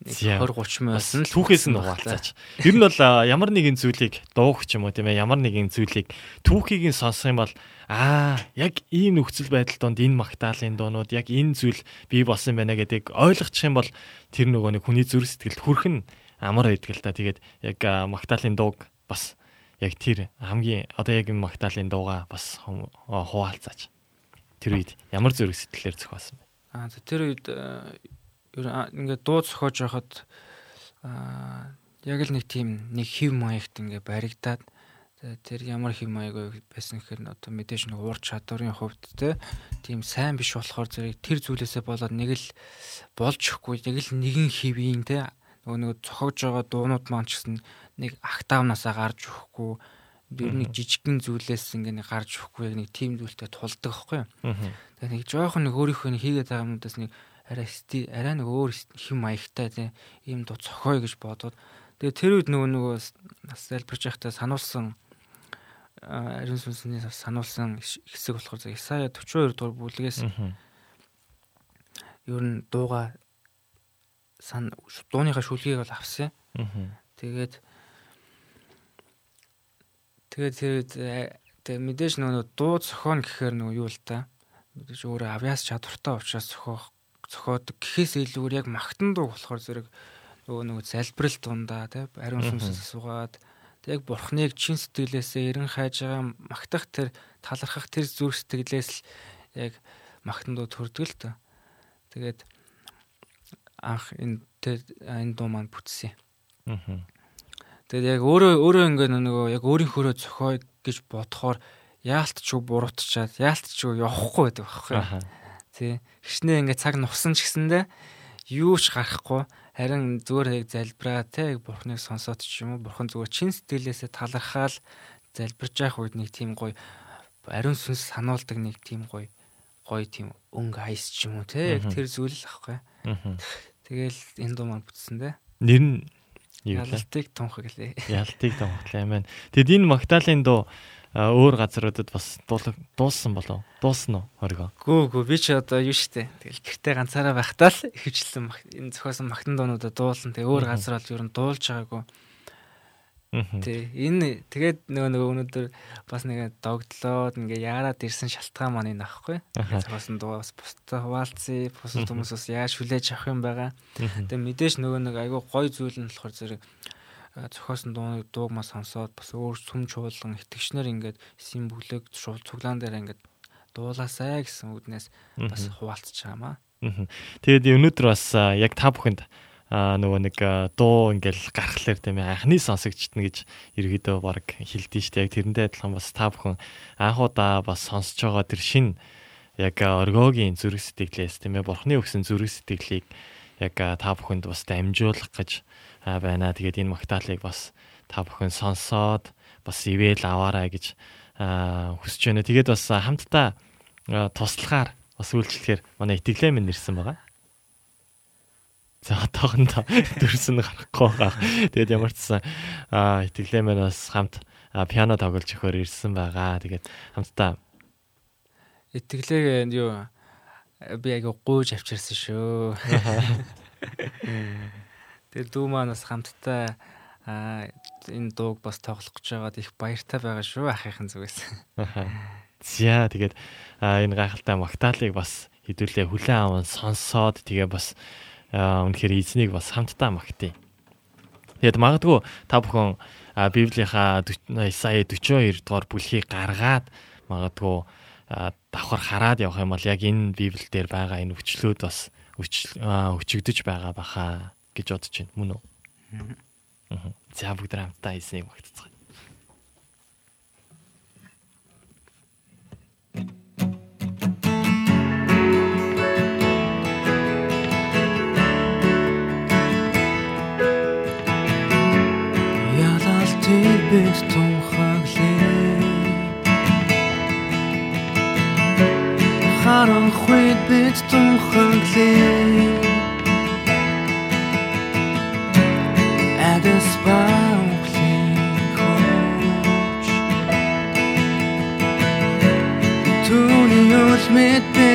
20 30 минутсан л түүхээс нь хуваалцаач. Ер нь бол ямар нэгэн зүйлийг дуух ч юм уу тийм ээ ямар нэгэн зүйлийг түүхийг нь сонсох юм бол аа яг ийм нөхцөл байдал донд энэ магтаалын дуунууд яг энэ зүйл бий болсон байна гэдгийг ойлгочих юм бол тэр нөгөө нэг хүний зүрх сэтгэлд хүрхэн амар байдаг л та. Тэгээд яг магтаалын дууг бас яг тэр хамгийн одоо яг энэ магтаалын дууга бас хуваалцаач. Тэр үед ямар зүрх сэтгэлээр зохиосон бэ? Аа тэр үед ингээд дуу зохиож байхад аа яг л нэг тийм нэг хев маягт ингээ баригдаад тэр ямар хев маяг байсан гэхээр одоо мэдээж нэг уур чадварын хувьд те тийм сайн биш болохоор зэрэг тэр зүйлээсээ болоод нэг л болж өгөхгүй нэг л нэгэн хевийн те нөгөө нэг зохиож байгаа дуунууд маань ч гэсэн нэг актавнасаа гарч өгөхгүй би нэг жижигхэн зүйлээс ингээ нэг гарч өгөхгүй яг нэг тийм зүйлтэй тулдаг байхгүй. Тэгээ нэг жоохон нэг өөрийнхөө хийгээд байгаа юмудаас нэг арай арай нэг өөр хим маягтай тийм ийм дуу цохой гэж бодоод. Тэгээ тэр үед нөгөө нөгөө нас залбирч байхдаа сануулсан ариун сүнсний сануулсан хэсэг болохоор Исая 42 дугаар бүлгээс ер нь дууга сан дууныхаа шүлгийг бол авсан. Тэгээд тэгээд тэр мэдээж нөгөө дуу зохион гэхээр нөгөө юу л та. Мэдээж өөрөө авьяас чадвартай учраас зохиох зохиодог гэхээс илүүгээр яг магтан дуу болохоор зэрэг нөгөө нөгөө залбирал дундаа тий ариун сүнсээс асуугаад яг бурхныг чин сэтгэлээсээ эрен хайж байгаа магтах тэр талархах тэр зүрх сэтгэлээс л яг магтан дуу төрдөг л та. Тэгээд анх энэ тэр энэ дуу маань бүтсэн. Аа. Тэгээд яг өөрөө өөрөө ингээ нөгөө яг өөрийнхөө зохио гэж бодохоор яалтч уу буруутчаад яалтч уу явахгүй байдаг байхгүй. Тий. Хичнээн ингээ цаг нухсан ч гэсэндэ юу ч гарахгүй харин зүгээр яг залбираа те бурхныг сонсоод ч юм уу бурхан зүгээр чин сэтгэлээсээ талархаал залбирж явах үед нэг тийм гоё ариун сүнс сануулдаг нэг тийм гоё гоё тийм өнгө хайс ч юм уу те яг тэр зүйл л ахгүй. Тэгэл энэ дуу маань бүтсэн те. Нэр нь Ялтыг тунхаг лээ. Ялтыг тунхаг лээ мэн. Тэгэд энэ Магдалины дуу өөр газруудад бас дууссан болов дуусна уу оргоо гүү гүү би ч одоо юу штэ? Тэгэл гэртээ ганцаараа байхдаа л ихэвчлэн энэ зохиосон магтан дуунуудаа дуулсан тэгээ өөр газар бол ер нь дуулж байгаагүй. Тэ энэ тэгээд нөгөө нөгөө өнөөдөр бас нэг догдлоод ингээ яарад ирсэн шалтгаан маань энэ аахгүй. Зохиосон дуу бас бусдаа хуваалцъя. Бусад хүмүүсээс яаж хүлээж авах юм байгаа. Тэгээд мэдээж нөгөө нэг айгүй гой зүйл нь болохоор зэрэг зохиосон дууны дуугмаа сонсоод бас өөр сүм чуулган итгэгчнэр ингээд эсийн бүлэг шууд цуглаан дээр ингээд дуулаасай гэсэн үгнээс бас хуваалцж байгаамаа. Тэгээд өнөөдөр бас яг та бүхэнд нөгөө нэг дуу ингээл гарахлаар тийм ээ анхны сонсогчтна гэж ерөөдөө баг хэлдэж штэ. Яг тэрэндээ адилхан бас та бүхэн анх удаа бас сонсож байгаа тэр шин яг оргогийн зүрх сэтгэлээс тийм ээ бурхны өгсөн зүрх сэтгэлийг яг та бүхэнд бас дамжуулах гэж байна. Тэгээд энэ магтаалыг бас та бүхэн сонсоод бас ивэл аваарай гэж хүсэж байна. Тэгээд бас хамтдаа туслахаар бас үйлчлэхээр манай итгэлээ минь нэрсэн байгаа. За одоохондоо дөрсөн гарахгүй байгаа. Тэгээд ямар ч сан итгэлээ минь бас хамт пиано тоглож өгөхөөр ирсэн байгаа. Тэгээд хамтдаа итгэлээ юу би айгу гууж авчирсан шүү. Тэгээд дүү маань бас хамтдаа энэ дууг бас тоглох гэж байгаад их баяртай байгаа шүү ахыхын зүгээс. За тэгээд энэ гайхалтай магтаалыг бас хэдүүлээ хүлэн аван сонсоод тэгээ бас үнэхээр эзнийг бас хамтдаа магтъя. Тэгээд магадгүй та бүхэн Библийнхаа Исаи 42 дугаар бүлхийг гаргаад магадгүй давхар хараад явах юм бол яг энэ Библи дээр байгаа энэ өчлөөд бас өчигдөж байгаа баха гэж бодож байна. Мөн үү? Аа. За бүгд хамтдаа магтцгаая. Ялалтыг бид тунхаглая харанхуйд бид тунхаглая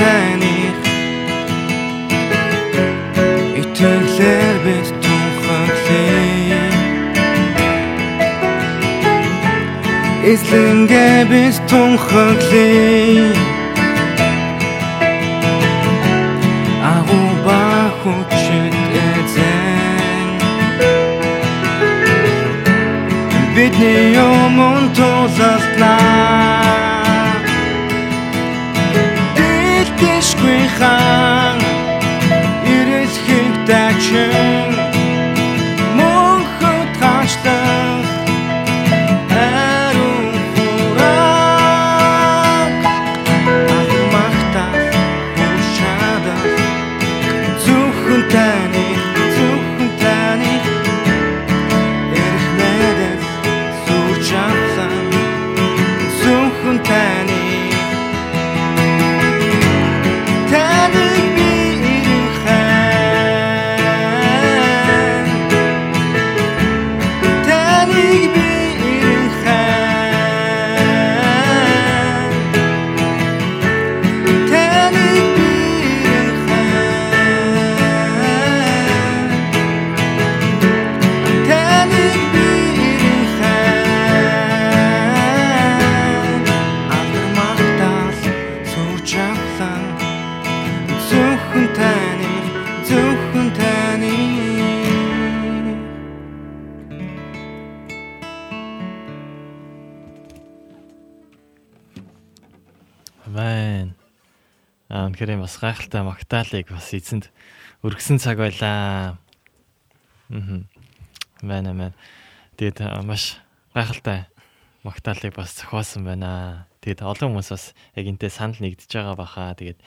таних Итгэлээр бид тунхаглая. Эслэнгээ бид тунхаглая. Агуу ба хүчит эзэн. Бидний гайхалтай магтаалыг бас эзэнд өргөсөн цаг байлаа. Мм. Амен амен. Тэгээд маш гайхалтай магтаалыг бас зохиосон байна. Тэгээд олон хүмүүс бас яг энтэй санал нэгдэж байгаа баха. Тэгээд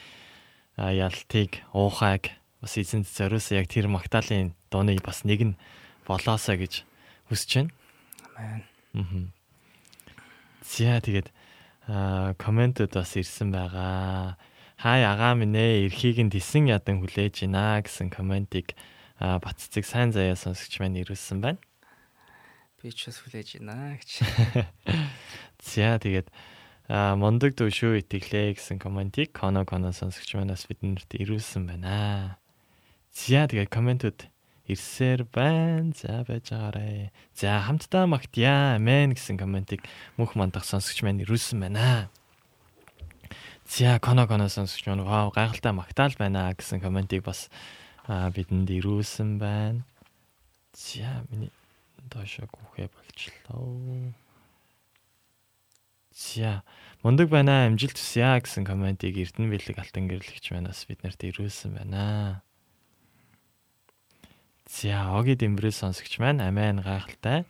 ялтыг уухайг бас эзэнд зориулсан яг тэр магтаалын дууны бас нэг нь болоосоо гэж хүсэж байна. Амен. Аа. За тэгээд аа комментод бас ирсэн байгаа. Хай агаа минь ээ эрхийг нь тесэн ядан хүлээж гинэ гэсэн комментиг аа баццыг сайн заяа сонсогч маань ирүүлсэн байна. Би ч бас хүлээж байна гэж. За тэгээд аа мондөг дүүшүү итгэлээ гэсэн комментиг коно коно сонсогч манаас бидэнд ирүүлсэн байна. За тэгээд комментод ирсээр байна. За байж байгаарэ. За хамтдаа магтъя. Амен гэсэн комментиг мөнх мандах сонсогч маань ирүүлсэн байна. За коно коно сонсогч маань вау гайхалтай магтаал байна гэсэн комментиг бас бидэнд ирүүлсэн байна. За миний доошоо гүхээ болчлоо. За мундаг байна амжилт хүсье гэсэн комментиг Эрдэнэ бэлэг алтан гэрлэгч манаас биднэрт ирүүлсэн байна. За оги дэмбрээ сонсогч маань амен гайхалтай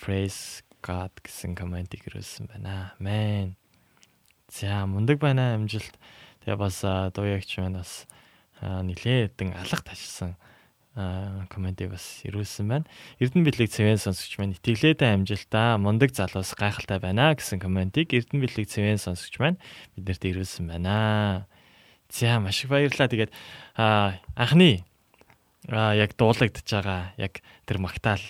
praise God гэсэн комментиг ирүүлсэн байна. Амен. За мундаг байна амжилт. Тэгээ бас дууягч маань бас нилээдэн алга ташсан комментиг бас ирүүлсэн байна. Эрдэнэ бэлэг цэвэн сонсогч маань итгэлээдээ амжилтаа мундаг залуус гайхалтай байна гэсэн комментиг Эрдэнэ бэлэг цэвэн сонсогч маань биднэрт ирүүлсэн байна. За маш их баярлалаа. Тэгээд анхны яг дуулагдж байгаа яг тэр магтаал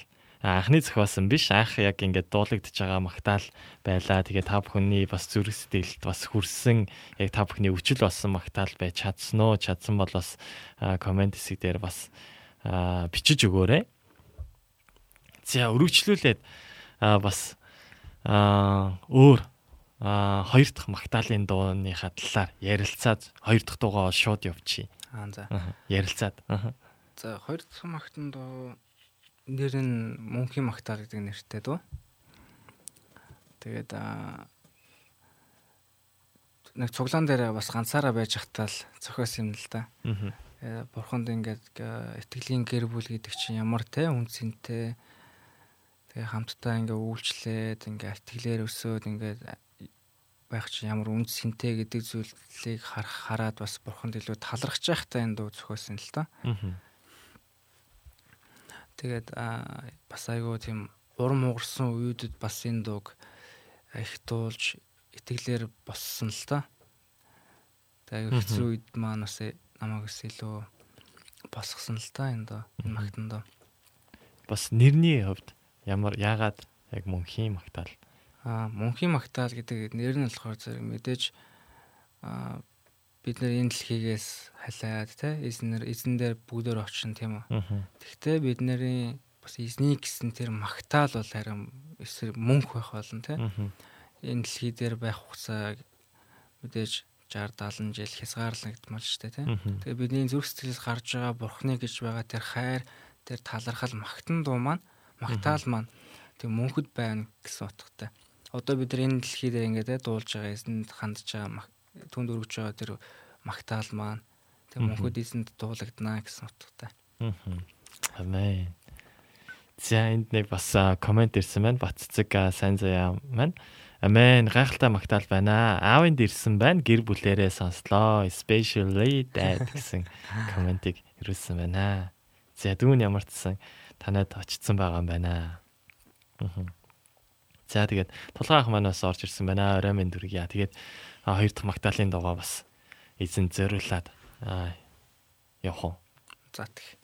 анхны зохиосон биш анх яг ингээд дуулагдж байгаа магтаал байлаа. Тэгээ та бүхний бас зүрх сэтгэлд бас хүрсэн яг та бүхний өчл болсон магтаал байж чадсан уу? Чадсан бол бас комент хэсэг дээр бас бичиж өгөөрэй. За өргөжлүүлээд бас өөр хоёр дахь магтаалын дууныхаа талаар ярилцаад хоёр дахь дуугаа шууд явчихъя. Аа за. Ярилцаад. За хоёр дахь магтан дуу нэр нь мөнхийн магтаал гэдэг нэртэй дөө. Тэгээд нэг цуглаан дээр бас ганцаараа байж хатаал зохиосон юм л да. Аа. Бурханд ингээд итгэлийн гэр бүл гэдэг чинь ямар те үнцэнтэй тэгээ хамтдаа ингээ үйлчлээд ингээ итгэлээр өсөөд ингээ байх чинь ямар үнцэнтэй гэдэг зүйлийг харах хараад бас бурханд илүү талархаж байхтай энэ дуу зохиосон л да. Аа Тэгээд бас айгүй тийм урам угарсан үеүүдэд бас энэ дууг их дуулж итгэлээр боссон л та. Тэгээд хэцүү үед маань бас намайг бас илүү босгосон л та энэ доо энэ магтан доо. Бас нэрний хувьд ямар яагаад яг мөнхийн магтаал? Аа мөнхийн магтаал гэдэг нэр нь болохоор зэрэг мэдээж аа бид нэр энэ дэлхийгээс халиад те эзнэр эзэн дээр бүгдээр очин тийм үү. Тэгтээ бид нарын бас эзний гэсэн тэр магтаал бол харин эсвэл мөнх байх болно те. Энэ дэлхий дээр байх хугацаа мэдээж 60 70 жил хязгаарлагдмал штэ те. Тэгээ бидний зүрх сэтгэлээс гарч байгаа бурхны гэж байгаа тэр хайр тэр талархал магтан дуу маань магтаал маань тэг мөнхөд байна гэсэн утгатай. Одоо бид нар энэ дэлхий дээр ингээд дуулж байгаа эзэнд хандж байгаа түнд өргөж байгаа тэр магтаал маань тэг мөнхөд эзэнд дуулагдана гэсэн утгатай. Амен. За энд нэг бас комент ирсэн байна. Батцэг сайн заяа маань. Амен гайхалтай магтаал байна. Аавынд ирсэн байна. Гэр бүлэрээ сонслоо. Especially dad гэсэн комментиг ирүүлсэн байна. За дүүн ямар ч сан танад очсон байгаа юм байна. За тэгээд тулгаан ах манаас орж ирсэн байна. Орой минь дүргийа. Тэгээд хоёр дахь магтаалын дугаа бас эзэн зориулаад явах. За тэгэх.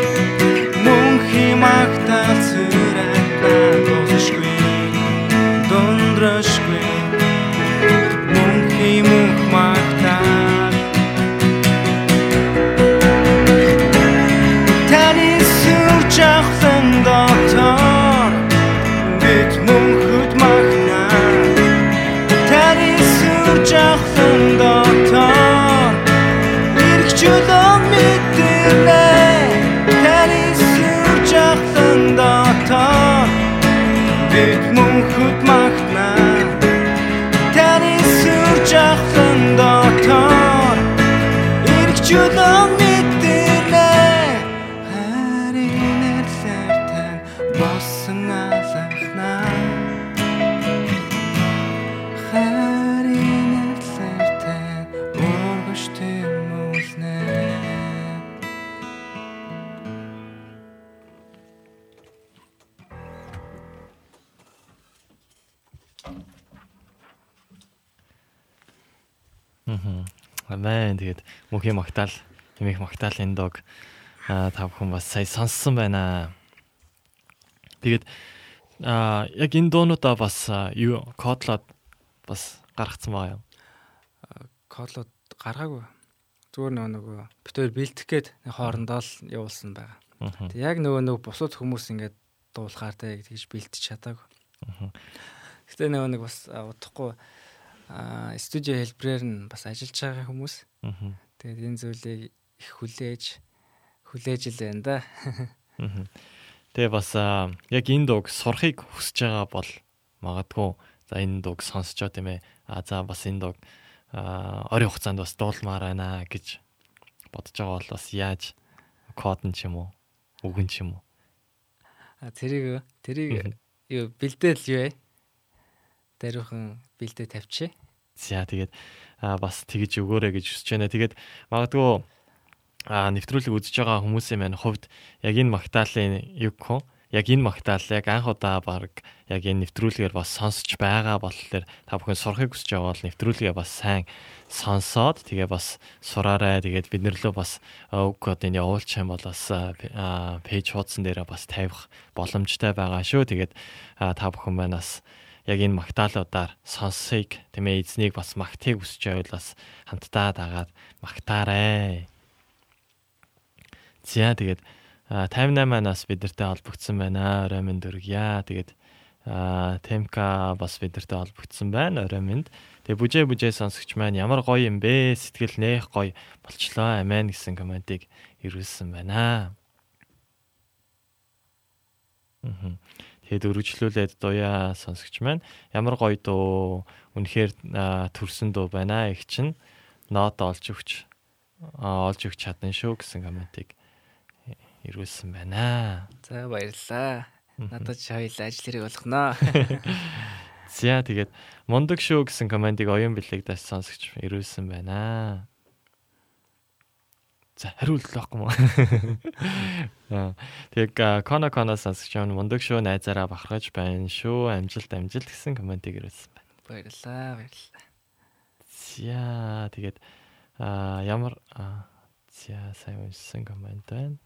Мөнхийн магтаал, хэмээх магтаалын дог та бүхэн бас сая сонссон байна. Тэгээд а яг энэ доонуудаа бас юу кодлоод бас гаргацсан байгаа юм. Кодлоод гаргаагүй. Зүгээр нөгөө нөгөө битээр бэлтгэх гээд хоорондоо л явуулсан байгаа. Тэг яг нөгөө нөгөө бусад хүмүүс ингээд дуулахаар тэ тэгж бэлтэж чадаагүй. Гэтэ нөгөө нэг бас удахгүй студио хэлбрээр нь бас ажиллаж байгаа хүмүүс. Тэгээд энэ зүйлийг их хүлээж хүлээж л байна да. Тэгээ бас яг энэ дууг сурахыг хүсэж байгаа бол магадгүй за энэ дууг сонсчоо тийм ээ. А за бас энэ дууг орой хугацаанд бас дуулмаар байна гэж бодож байгаа бол бас яаж код нь ч юм уу үгэн ч юм уу. А тэрийг тэрийг юу бэлдээл юу вэ? Даруухан бэлдээ тавьчих. За тэгээд бас тэгж өгөөрэй гэж хүсэж байна. Тэгээд магадгүй нэвтрүүлэг үзэж байгаа хүмүүсийн маань хувьд яг энэ магтаалын юг хөө яг энэ магтаал яг анх удаа баг яг энэ нэвтрүүлгээр бас сонсож байгаа болохоор та бүхэн сурахыг хүсэж байгаа бол нэвтрүүлгээ бас сайн сонсоод тэгээ бас сураарай. Тэгээд бид нэрлөө бас үг кодыг явуулчих юм бол бас пэйж хуудсан дээрээ бас тавих боломжтой байгаа шүү. Тэгээд та бүхэн маань бас яг энэ магтаалуудаар сонсыг тэмээ эзнийг бас магтыг хүсэж байвал бас хамтдаа дагаад магтаарай. За тэгээд 58-аас бидэртэй холбогдсон байна. Орой минь дөргийа. Тэгээд Темка бас бидэртэй холбогдсон байна. Орой минь. Тэгээ бүжээ бүжээ сонсогч маань ямар гоё юм бэ? Сэтгэл нээх гоё болчлоо. Амен гэсэн комментиг ирүүлсэн байна. Аа. Тэгээд өргөжлүүлээд дуяа сонсогч маань ямар гоё дуу үнэхээр төрсөн дуу байна их чинь нот олж өгч олж өгч чадна шүү гэсэн комментиг ирүүлсэн байна. За баярлалаа. Надад хоёул ажил хэрэг болгоно. За тэгээд мундаг шүү гэсэн комментиг оюун бэлэгдээс сонсогч ирүүлсэн байна. За л байхгүй мó. Тэг кона кона сонсож байгаа мундаг шүү найзаараа бахархаж байна шүү. Амжилт амжилт гэсэн комментиг ирүүлсэн байна. Баярлалаа баярлалаа. За тэгээд а ямар за сайн уншсан коммент байна.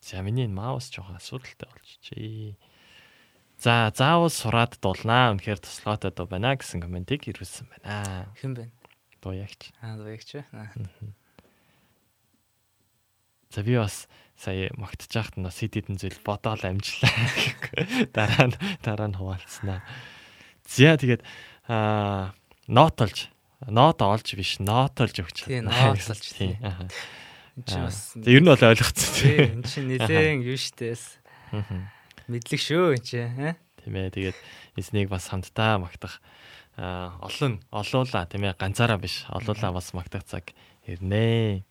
За миний маус жоохон асуудалтай чий. За заавал сураад дуулнаа. Үнэхээр туслахаатай дуу байна гэсэн комментиг ирүүлсэн байна. Хэн бэ? Дуу ягч. Аа дуягч. За би бас сая магтж байхад нь хэдэн зүйл бодоол амжлаа. Дараа нь дараа нь хуваалцсанаа. За тэгээд аа нотолж нот олж биш нотолж өгч. Тийм нотолж тийм. Энд чинь бас ер нь бол ойлгоцсон тийм. Энд чинь нэлээд юу штээс. Мэдлэг шүү энэ чинь. Тийм ээ. Тэгээд эзнийг бас хамтдаа магтах олон олуула тийм ээ ганцаараа биш олуула бас магтах цаг ирнэ.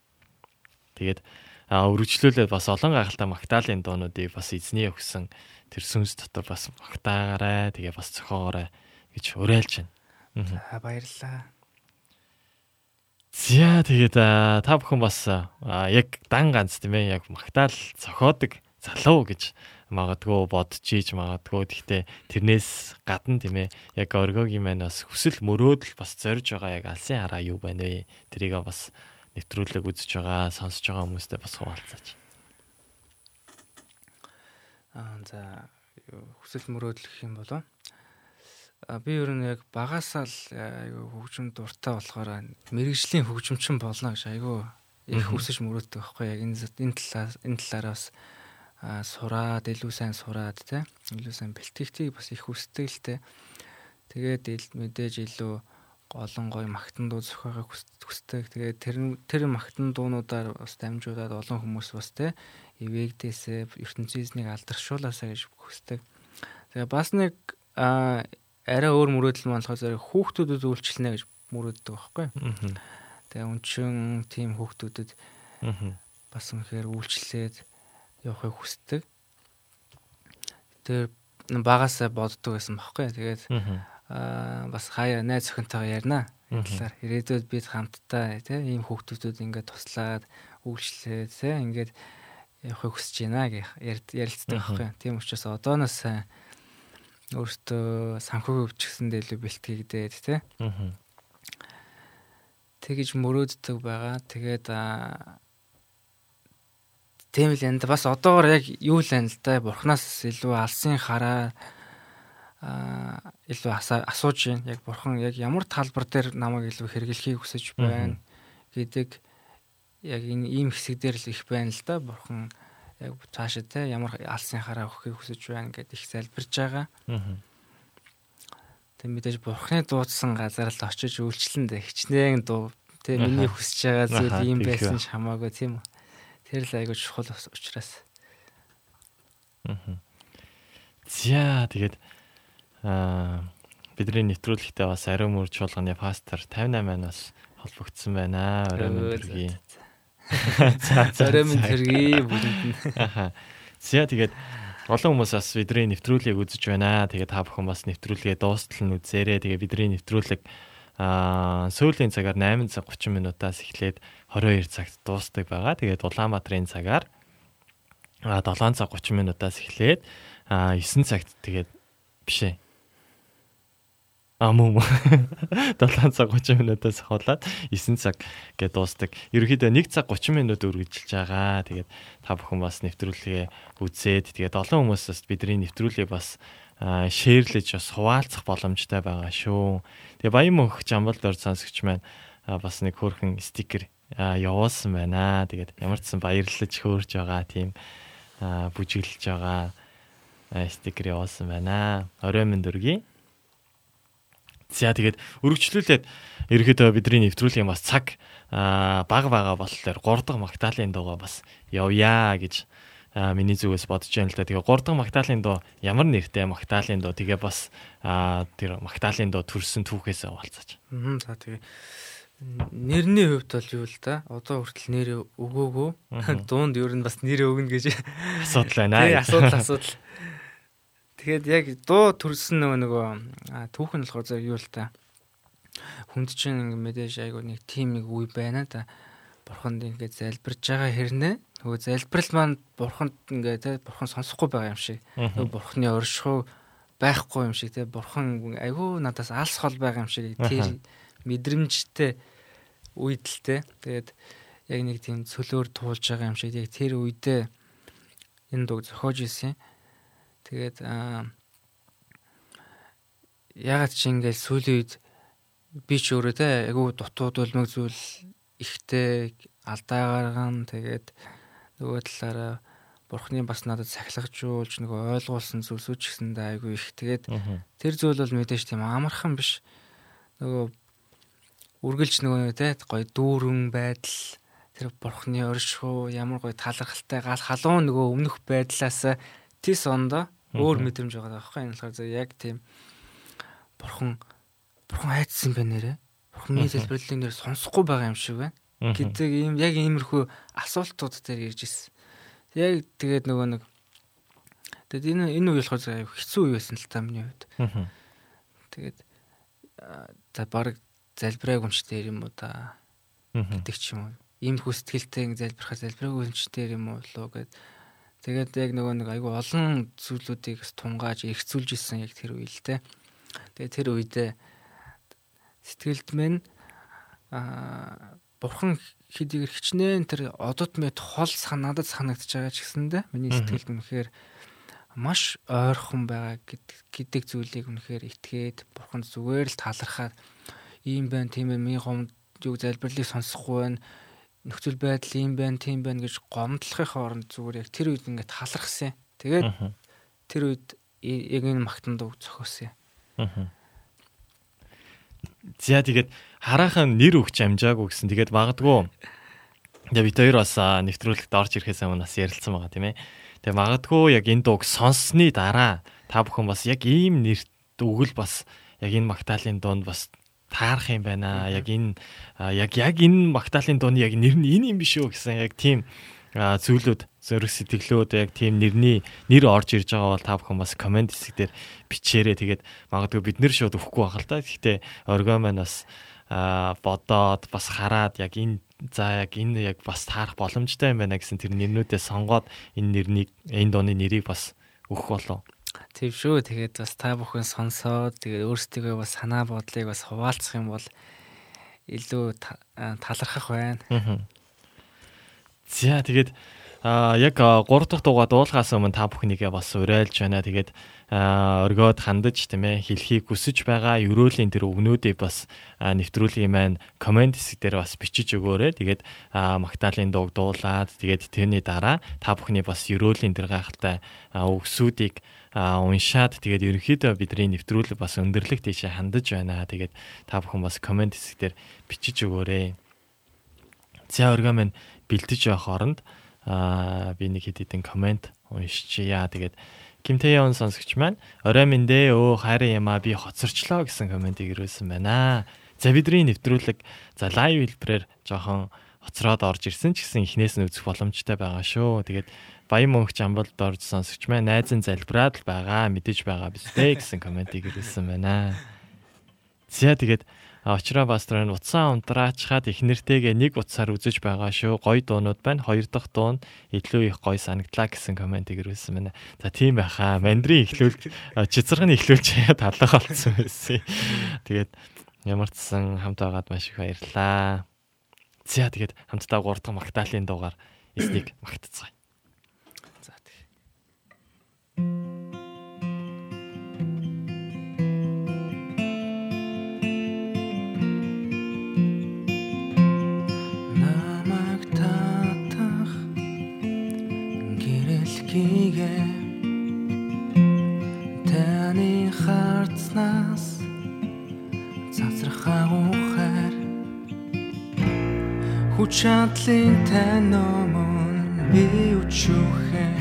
Тэгээд өргөжлүүлээд бас олон гайхалтай магтаалын дуунуудыг бас эзний өгсөн тэр сүнс дотор бас магтаагаарай. Тэгээ бас зохиогоорой гэж уриалж байна. За баярлалаа. За тэгээд та бүхэн бас яг дан ганц тийм ээ яг магтаал зохиодог залуу гэж магадгүй бодож ийж магадгүй гэхдээ тэрнээс гадна тийм ээ яг оргогийн маань бас хүсэл мөрөөдөл бас зорж байгаа яг алсын хараа юу байна вэ? Тэрийг бас нэвтрүүлэг үзэж байгаа, сонсож байгаа хүмүүстээ бас хуваалцаач. Аа за хүсэл мөрөөдөл гэх юм болов. Би ер нь яг багасаа л айгүй хөгжим дуртай болохоор мэрэгжлийн хөгжимчин болно гэж айгүй их хүсэж мөрөөддөг байхгүй яг энэ энэ талаас энэ талаараас сураад илүү сайн сураад те илүү сайн бэлтгэгтийг бас их хүсдэг л те тэгээд мэдээж илүү олон гоё магтан дуу зохиогоо хүсдэг. Тэгээд тэр тэр магтан дуунуудаар бас дамжуулаад олон хүмүүс бас те ивэгдээсээ ертөнцийн алдаршуулаасаа гэж хүсдэг. Тэгээ бас нэг арай өөр мөрөөдөл маань болохоор зэрэг хүүхдүүдэд үйлчлэнэ гэж мөрөөддөг байхгүй. Тэгээ өнчин тийм хүүхдүүдэд бас үнэхээр үйлчлээд явахыг хүсдэг. Тэр багасаа боддог байсан байхгүй. Тэгээд аа бас хаяа найз охинтойгоо ярина. Талаар ирээдүйд бид хамтдаа тийм ийм хүүхдүүдэд ингээд туслаад үйлчлээд тийм ингээд явахыг хүсэж байна гэх ярилцдаг байхгүй. Тийм учраас одооноос өөртөө санхүүг өвчгсэндээ илүү бэлтгэгдээд тийм. Тэгэж мөрөөддөг байгаа. Тэгээд тийм л энэ бас одоогор яг юу л энэ л да бурхнаас илүү алсын хараа илүү асууж байна. Яг бурхан яг ямар талбар дээр намайг илүү хэрэглэхийг хүсэж байна гэдэг яг энэ ийм хэсэг дээр л их байна л да. Бурхан яг цаашаа те ямар алсын хараа өгөхийг хүсэж байна гэдээ их залбирж байгаа. Тэг мэдээж бурханы дуудсан газар л очиж үйлчлэн дэ хичнээн дуу те миний хүсэж байгаа зүйл ийм байсан ч хамаагүй тийм үү. Тэр л айгүй чухал учраас. Аа. За тэгээд бидний нэвтрүүлэгтээ бас ариун мөр чуулганы пастор 58-аас холбогдсон байна. Оройн төргий. Оройн төргий бүлэнд нь. За тэгээд олон хүмүүс бас бидний нэвтрүүлгийг үзэж байна. Тэгээд та бүхэн бас нэвтрүүлгээ дуустал нь үзээрэй. Тэгээд бидний нэвтрүүлэг аа сүүлийн цагаар 8 цаг 30 минутаас эхлээд 22 цагт дуустдаг байгаа. Тэгээд Улаанбаатарын цагаар а 7 цаг 30 минутаас эхлээд а 9 цагт тэгээд биш ээ А мөн 7 цаг 30 минутаас хавлаад 9 цаг гэдээ дуустдаг. Ерөнхийдөө 1 цаг 30 минут үргэлжилж байгаа. Тэгээд та бүхэн бас нэвтрүүлгээ үзээд тэгээд олон хүмүүсээс бидний нэвтрүүлгийг бас шеэрлэж бас хуваалцах боломжтой байгаа шүү. Тэгээ Баян мөнх Жамбал дор сонсогч маань бас нэг хөөрхөн стикер явуулсан байна. Тэгээд ямар ч сан баярлаж хөөрж байгаа тийм бүжиглэж байгаа стикер явуулсан байна. Орой минь дөргий За тэгээд өргөжлүүлээд ерөөдөө бидний нэвтрүүлгийн бас цаг бага бага болохоор 3 дахь магтаалын дуугаа бас явъя гэж миний зүгээс бодож байна л да. Тэгээ 3 дахь магтаалын дуу ямар нэртэй магтаалын дуу тэгээ бас тэр магтаалын дуу төрсэн түүхээс овалцаач. Аа за тэгээ нэрний хувьд бол юу л да. Одоо хүртэл нэр өгөөгөө. Дуунд ер нь бас нэр өгнө гэж асуудал байна. Тий асуудал асуудал. Тэгээд яг дуу төрсөн нөгөө нөгөө түүх нь болохоор зөв юу л та. Хүнд чинь ингэ мэдээж айгу нэг тим нэг үе байна да. Бурханд ингэ залбирж байгаа хэрнээ нөгөө залбирал маань бурханд ингэ те бурхан сонсохгүй байгаа юм шиг. Нөгөө бурханы оршихуй байхгүй юм шиг те бурхан айгу надаас алс хол байгаа юм шиг тэр мэдрэмжтэй үед л те. Тэгээд яг нэг тийм цөлөөр туулж байгаа юм шиг яг тэр үедээ энэ дуу зохиож ирсэн. Тэгээд ягаад чи ингээл сүүлийн үед би ч өөрөө те айгу дутууд үлмэг зүйл ихтэй алдаа гарган тэгээд нөгөө талаараа бурхны бас надад сахилгажуулж нөгөө ойлгуулсан зүйлсүүд ч гэсэндээ айгу их. Тэгээд тэр зүйл бол мэдээж тийм амархан биш. Нөгөө үргэлж нөгөө те гоё дүүрэн байдал тэр бурхны оршихуу ямар гоё талархалтай гал халуун нөгөө өмнөх байдлаас тис ондоо өөр мэдрэмж байгаа байхгүй энэ болохоор яг тийм бурхан бурхан хайцсан байна нэрэ. Бурханы залбирлын нэр сонсохгүй байгаа юм шиг байна. гэдэг ийм яг иймэрхүү асуултууд дээр ирж ирсэн. Яг тэгээд нөгөө нэг тэгээд энэ энэ үе болохоор хэцүү үе байсан л та миний хувьд. Тэгээд за баг залбирааг өмчтэй юм уу да гэдэг ч юм уу. Иймэрхүү сэтгэлтэй залбирахаар залбирааг өмчтэй юм уу лөө гэд тэгээд яг нөгөө нэг айгу олон зүйлүүдийг тунгааж эргцүүлж исэн яг тэр үе л те. Тэгээ тэр үедээ сэтгэлд минь аа бурхан хэдийгээр хичнээн тэр одод мэд хол санаадад санагдаж байгаа ч гэсэндэ миний сэтгэлд үнэхээр маш ойрхон байгаа гэдэг зүйлийг үнэхээр итгээд бурхан зүгээр л талархаад ийм байна тийм ээ миний гомд юу залбирлыг сонсохгүй байна нөхцөл байдал ийм байна тийм байна гэж гомдлохын хооронд зүгээр яг тэр үед ингээд талархсан. Тэгээд тэр үед яг энэ магтанд үг зохиосон. За тэгээд хараахан нэр өгч амжаагүй гэсэн. Тэгээд магадгүй яг бид хоёр бас нэвтрүүлэгт орж ирэхээс өмнө бас ярилцсан байгаа тийм ээ. Тэгээд магадгүй яг энэ дууг сонссны дараа та бүхэн бас яг ийм нэрт өгөл бас яг энэ магтаалын дунд бас таарах юм байна. Яг энэ яг яг энэ магтаалын дууны яг нэр нь энэ юм биш үү гэсэн яг тийм зүйлүүд зөрөх сэтгэлүүд яг тийм нэрний нэр орж ирж байгаа бол та бүхэн бас комент хэсэг дээр бичээрэй. Тэгээд магадгүй бид нэр шууд өгөхгүй байх л та. Гэхдээ оргоо маань бас бодоод бас хараад яг энэ за яг энэ яг бас таарах боломжтой юм байна гэсэн тэр нэрнүүдээ сонгоод энэ нэрнийг энэ дууны нэрийг бас өгөх болов. Тийм шүү. Тэгээд бас та бүхэн сонсоод тэгээд өөрсдөө бас санаа бодлыг бас хуваалцах юм бол илүү талархах байна. За тэгээд А яг 3 дахь дугаар дуулахаас өмнө та бүхнийгээ бас уриалж байна. Тэгээд өргөөд хандаж тийм ээ хэлхийг хүсэж байгаа ерөөлийн тэр өгнүүдийг бас нэвтрүүлгийн маань комент хэсэг дээр бас бичиж өгөөрэй. Тэгээд Магдалины дууг дуулаад тэгээд тэрний дараа та бүхний бас ерөөлийн тэр гайхалтай өгсүүдийг уншаад тэгээд ерөнхийдөө бидний нэвтрүүлэг бас өндөрлөг тийшээ хандаж байна. Тэгээд та бүхэн бас комент хэсэг дээр бичиж өгөөрэй. За өргөө минь бэлдэж явах оронд аа би нэг хэд хэдэн комент уншчихъя. Тэгээд Кимтэйон сонсогч маань орой минь дээ өө хайрын ямаа би хоцорчлоо гэсэн комментиг ирүүлсэн байна. За бидний нэвтрүүлэг за лайв хэлбэрээр жоохон хоцроод орж ирсэн ч гэсэн эхнээс нь үзэх боломжтой байгаа шүү. Тэгээд Баян мөнхч амбалд орж сонсогч маань найзын залбираад л байгаа мэдэж байгаа биз дээ гэсэн комментиг ирүүлсэн байна. За тэгээд Очроо Бастрын утсаа унтраачхад их нэртэйгээ нэг утсаар үзэж байгаа шүү. Гоё дуунууд байна. Хоёр дахь дуун илүү их гоё санагдлаа гэсэн комент ирүүлсэн байна. За тийм байхаа. Мандрин ихлүүл чицэрхний ихлүүлж талах болсон байсан. Тэгээд ямар ч сан хамт байгаад маш их баярлаа. За тэгээд хамтдаа 3 дахь Магдалины дугаар эснийг магтцгаая. Харцнаас цацрах агуухаар хүч чадлын тань өмнө би өчөөхөө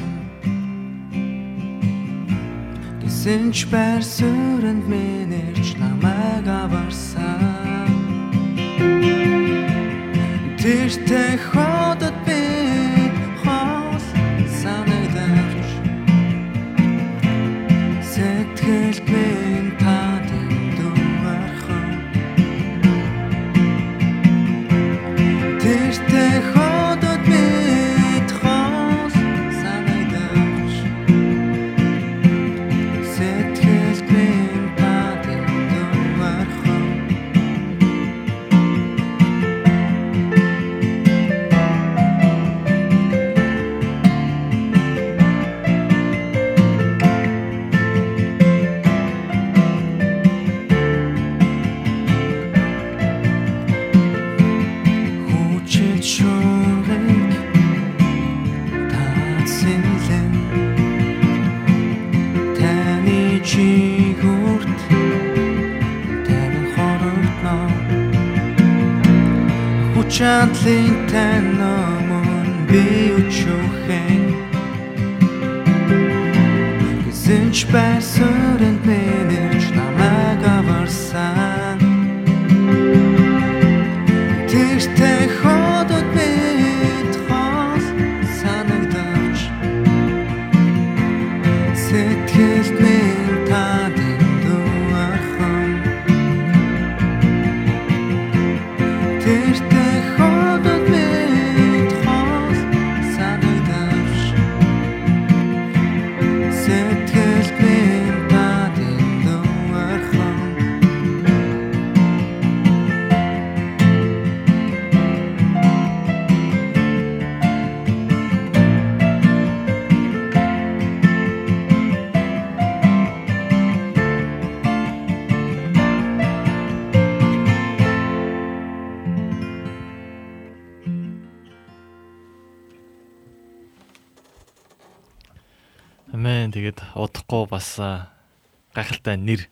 Гисэнч байр сүрэнд мэнэрч намайг аварсан. Тэртэй ходод би чадлын тань номон би өчөхэн бас гайхалтай нэр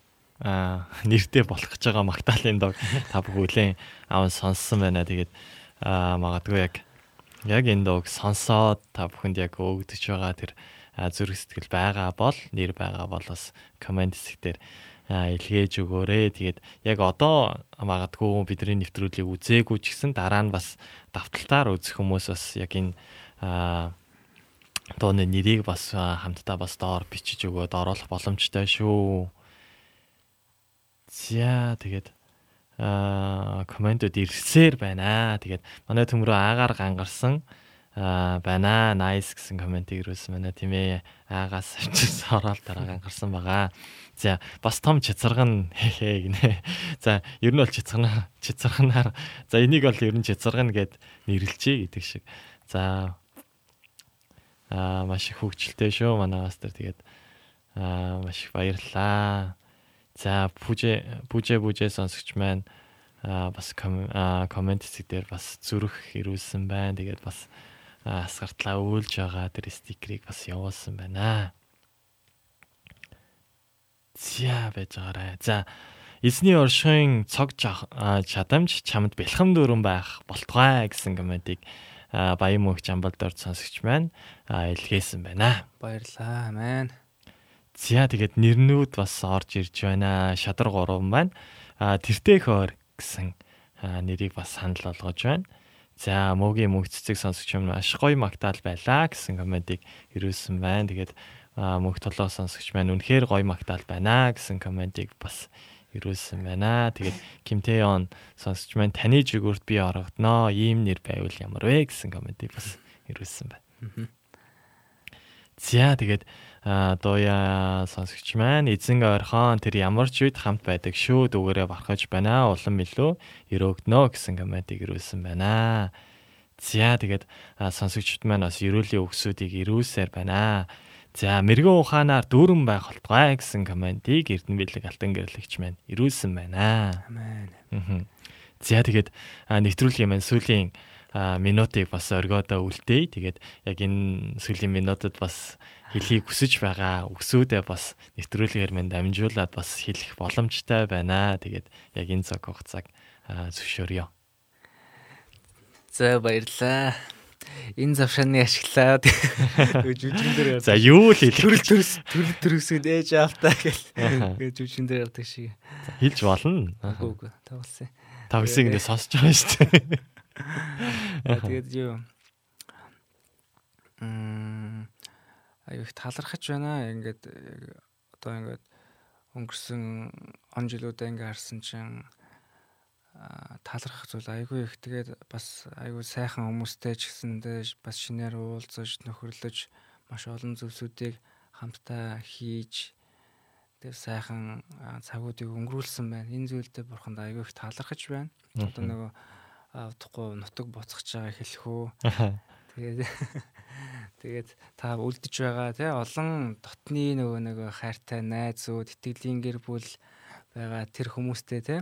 нэртэй болох гэж байгаа магтаалын дог та бүхэн аав сонссон байна. Тэгээд магадгүй яг яг энэ дог сонсоод та бүхэнд яг өгдөж байгаа тэр зүрх сэтгэл байгаа бол нэр байгаа бол бас комент хэсгээр илгээж өгөөрэй. Тэгээд яг одоо магадгүй бидний нэвтрүүлгийг үзээгүй ч гэсэн дараа нь бас давталтаар үзэх хүмүүс бас яг энэ а дооны нэрийг бас хамтдаа бас доор бичиж өгөөд оруулах боломжтой шүү. За тэгээд аа комментод ирсээр байна. Тэгээд манай төмрөө аагаар гангарсан аа байна. Nice гэсэн комментиг ирүүлсэн байна тийм ээ. Аагаас авчиж ороод дараа гангарсан байгаа. За бас том чицарган хээ гинэ. За ер нь бол чицаргана чицарганаар за энийг бол ер нь чицаргана гэд нэрлэлчээ гэдэг шиг. За аа маш их хөвгчлээ шүү манай мастер тэгээд аа маш их баярлалаа. За бүжэ бүжэ бүжэ сонсогч маань аа бас коммент хэсэг дээр бас зүрх ирүүлсэн байна. Тэгээд бас асгартлаа өөлж байгаа тэр стикерийг бас явуулсан байна. За байж байгаарай. За эзний оршин цог чадамж чамд бэлхэм дүүрэн байх болтугай гэсэн комментиг баян мөнх жамбалдор сонсогч маань илгээсэн байна. Баярлаа. Амен. За тэгээд нэрнүүд бас орж ирж байна. Шадар 3 байна. А тэртээ хоор гэсэн нэрийг бас санал болгож байна. За мөгийн мөнх цэцэг сонсогч юм маш гоё магтаал байлаа гэсэн комментиг ирүүлсэн байна. Тэгээд мөнх толгой сонсогч маань үнэхээр гоё магтаал байна гэсэн комментиг бас ирүүлсэн байна. Тэгээд Кимтэон сонсогч маань таны жигүүрт би орогдноо. Ийм нэр байвал ямар вэ гэсэн комментиг бас ирүүлсэн байна. За тэгээд дууя сонсогч маань эзэн ойрхон тэр ямар ч үед хамт байдаг шүү дүүгээрээ бархаж байна улам илүү өрөөгнөө гэсэн комментиг ирүүлсэн байна. За тэгээд сонсогчд маань бас эрүүлийн өгсүүдийг ирүүлсээр байна. За мэрэгэн ухаанаар дүүрэн байх болтугай гэсэн комментиг Эрдэнэ бэлэг алтан гэрлэгч маань ирүүлсэн байна. Амен. За тэгээд нэвтрүүлгийн маань сүүлийн минутыг бас оргиодоо үлдээе. Тэгээд яг энэ сүүлийн минутад бас хэлхийг хүсэж байгаа өксүүдээ бас нэвтрүүлгээр минь дамжуулаад бас хэлэх боломжтой байна. Тэгээд яг энэ цаг хугацааг зөвшөөрье. За баярлаа. Энэ завшааны ашиглаад жүжигэн дээр За юу л хэлэх төрөл төрөс төрөл төрөсөд ээж аавтаа гэж жүжигэн дээр явдаг шиг. хэлж болно. Үгүй үгүй тоглосон. Тавсыг ингэ сонсож байгаа шүү дээ. Тэгээд юу Мм аюу их талархаж байна. Ингээд одоо ингээд өнгөрсөн он жилүүдэд ингээ харсан чинь талархах зүйл айгүй их тэгээд бас айгүй сайхан хүмүүстэй ч гэсэндээ бас шинээр уулзаж нөхөрлөж маш олон зүйлсүүдийг хамтдаа хийж тэр сайхан цагуудыг өнгөрүүлсэн байна. Энэ зүйлдээ бурханд айгүй их талархаж байна. Одоо нөгөө авдахгүй нутаг буцах чагаа хэлэх үү. Тэгээд тэгээд та үлдэж байгаа тий олон дотны нөгөө нөгөө хайртай найзууд, итгэлийн гэр бүл байгаа тэр хүмүүстэй тий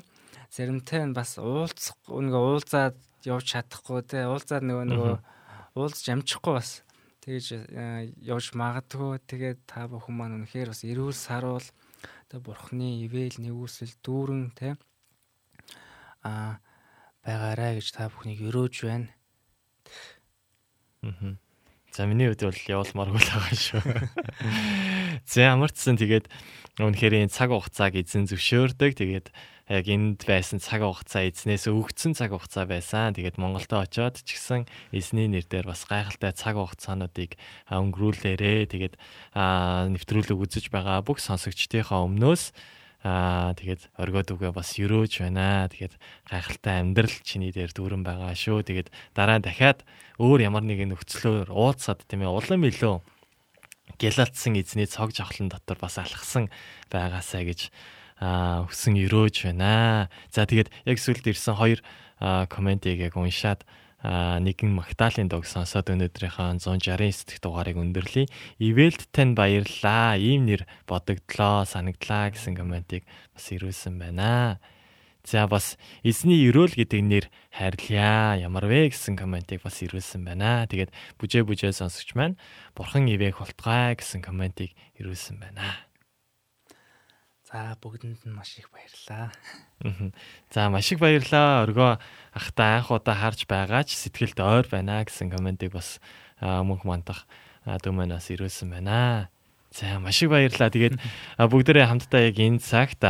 заримтай нь бас уулзах нөгөө уулзаад явж чадахгүй тий уулзаад нөгөө нөгөө уулзж амжихгүй бас тэгэж явж магадгүй тэгээд та бүхэн маань үнэхээр бас эрүүл саруул тэ бурхны ивэл нэгүсэл дүүрэн тэ а байгаарай гэж та бүхнийг өрөөж байна. Аа. За миний хувьд бол явуулмааргүй л байгаа шүү. За амарчсан тэгээд үнэхээр цаг хугацааг эзэн зөвшөөрдөг. Тэгээд яг энд байсан цаг хугацаа эзнээс өгцөн цаг хугацаа байсан. Тэгээд Монголд очиод ч гэсэн эзний нэрээр бас гайхалтай цаг хугацаануудыг өнгөрүүлээрээ тэгээд нэвтрүүлэг үзэж байгаа бүх сонсогчдийнхаа өмнөөс Аа тэгээд оргиод үгээ бас өрөөж байна. Тэгээд гайхалтай амьдрал чиний дээр дүүрэн байгаа шүү. Тэгээд дараа дахиад өөр ямар нэгэн нөхцлөөр уулзаад тийм ээ улам илүү гялалтсан эзний цог жавхлан дотор бас алхсан байгаасаа гэж хүсэн өрөөж байна. За тэгээд яг сүлд ирсэн хоёр комментиг яг уншаад нэгэн Магдалины дог сонсоод өнөөдрийнхөө 169 дэх дугаарыг өндөрлөе. Ивэлд тань баярлаа. Ийм нэр бодогдлоо, санагдлаа гэсэн комментиг бас ирүүлсэн байна. За бас эзний өрөөл гэдэг нэр хайрлаа. Ямар вэ гэсэн комментиг бас ирүүлсэн байна. Тэгээд бүжээ бүжээ сонсогч маань бурхан ивэх болтгай гэсэн комментиг ирүүлсэн байна. За бүгдэнд нь маш их баярлалаа. За маш их баярлалаа. Оргоо ахта анх удаа харж байгаа ч сэтгэлд ойр байна гэсэн комментиг бас мөнх мантах дүүмэнаас ирүүлсэн байна. За маш их баярлалаа. Тэгээд бүгдээрээ хамтдаа яг энэ цагт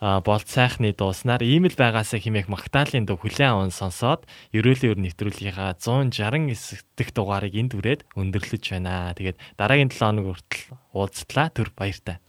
болт сайхны дууснаар ийм л байгаасаа химээх Магдалины дуу хүлэн аван сонсоод ерөөлийн өр нэвтрүүлгийнхаа 169 дэх дугаарыг энд үрээд өндөрлөж байна. Тэгээд дараагийн 7 хоног хүртэл уулзтлаа. Түр баяртай.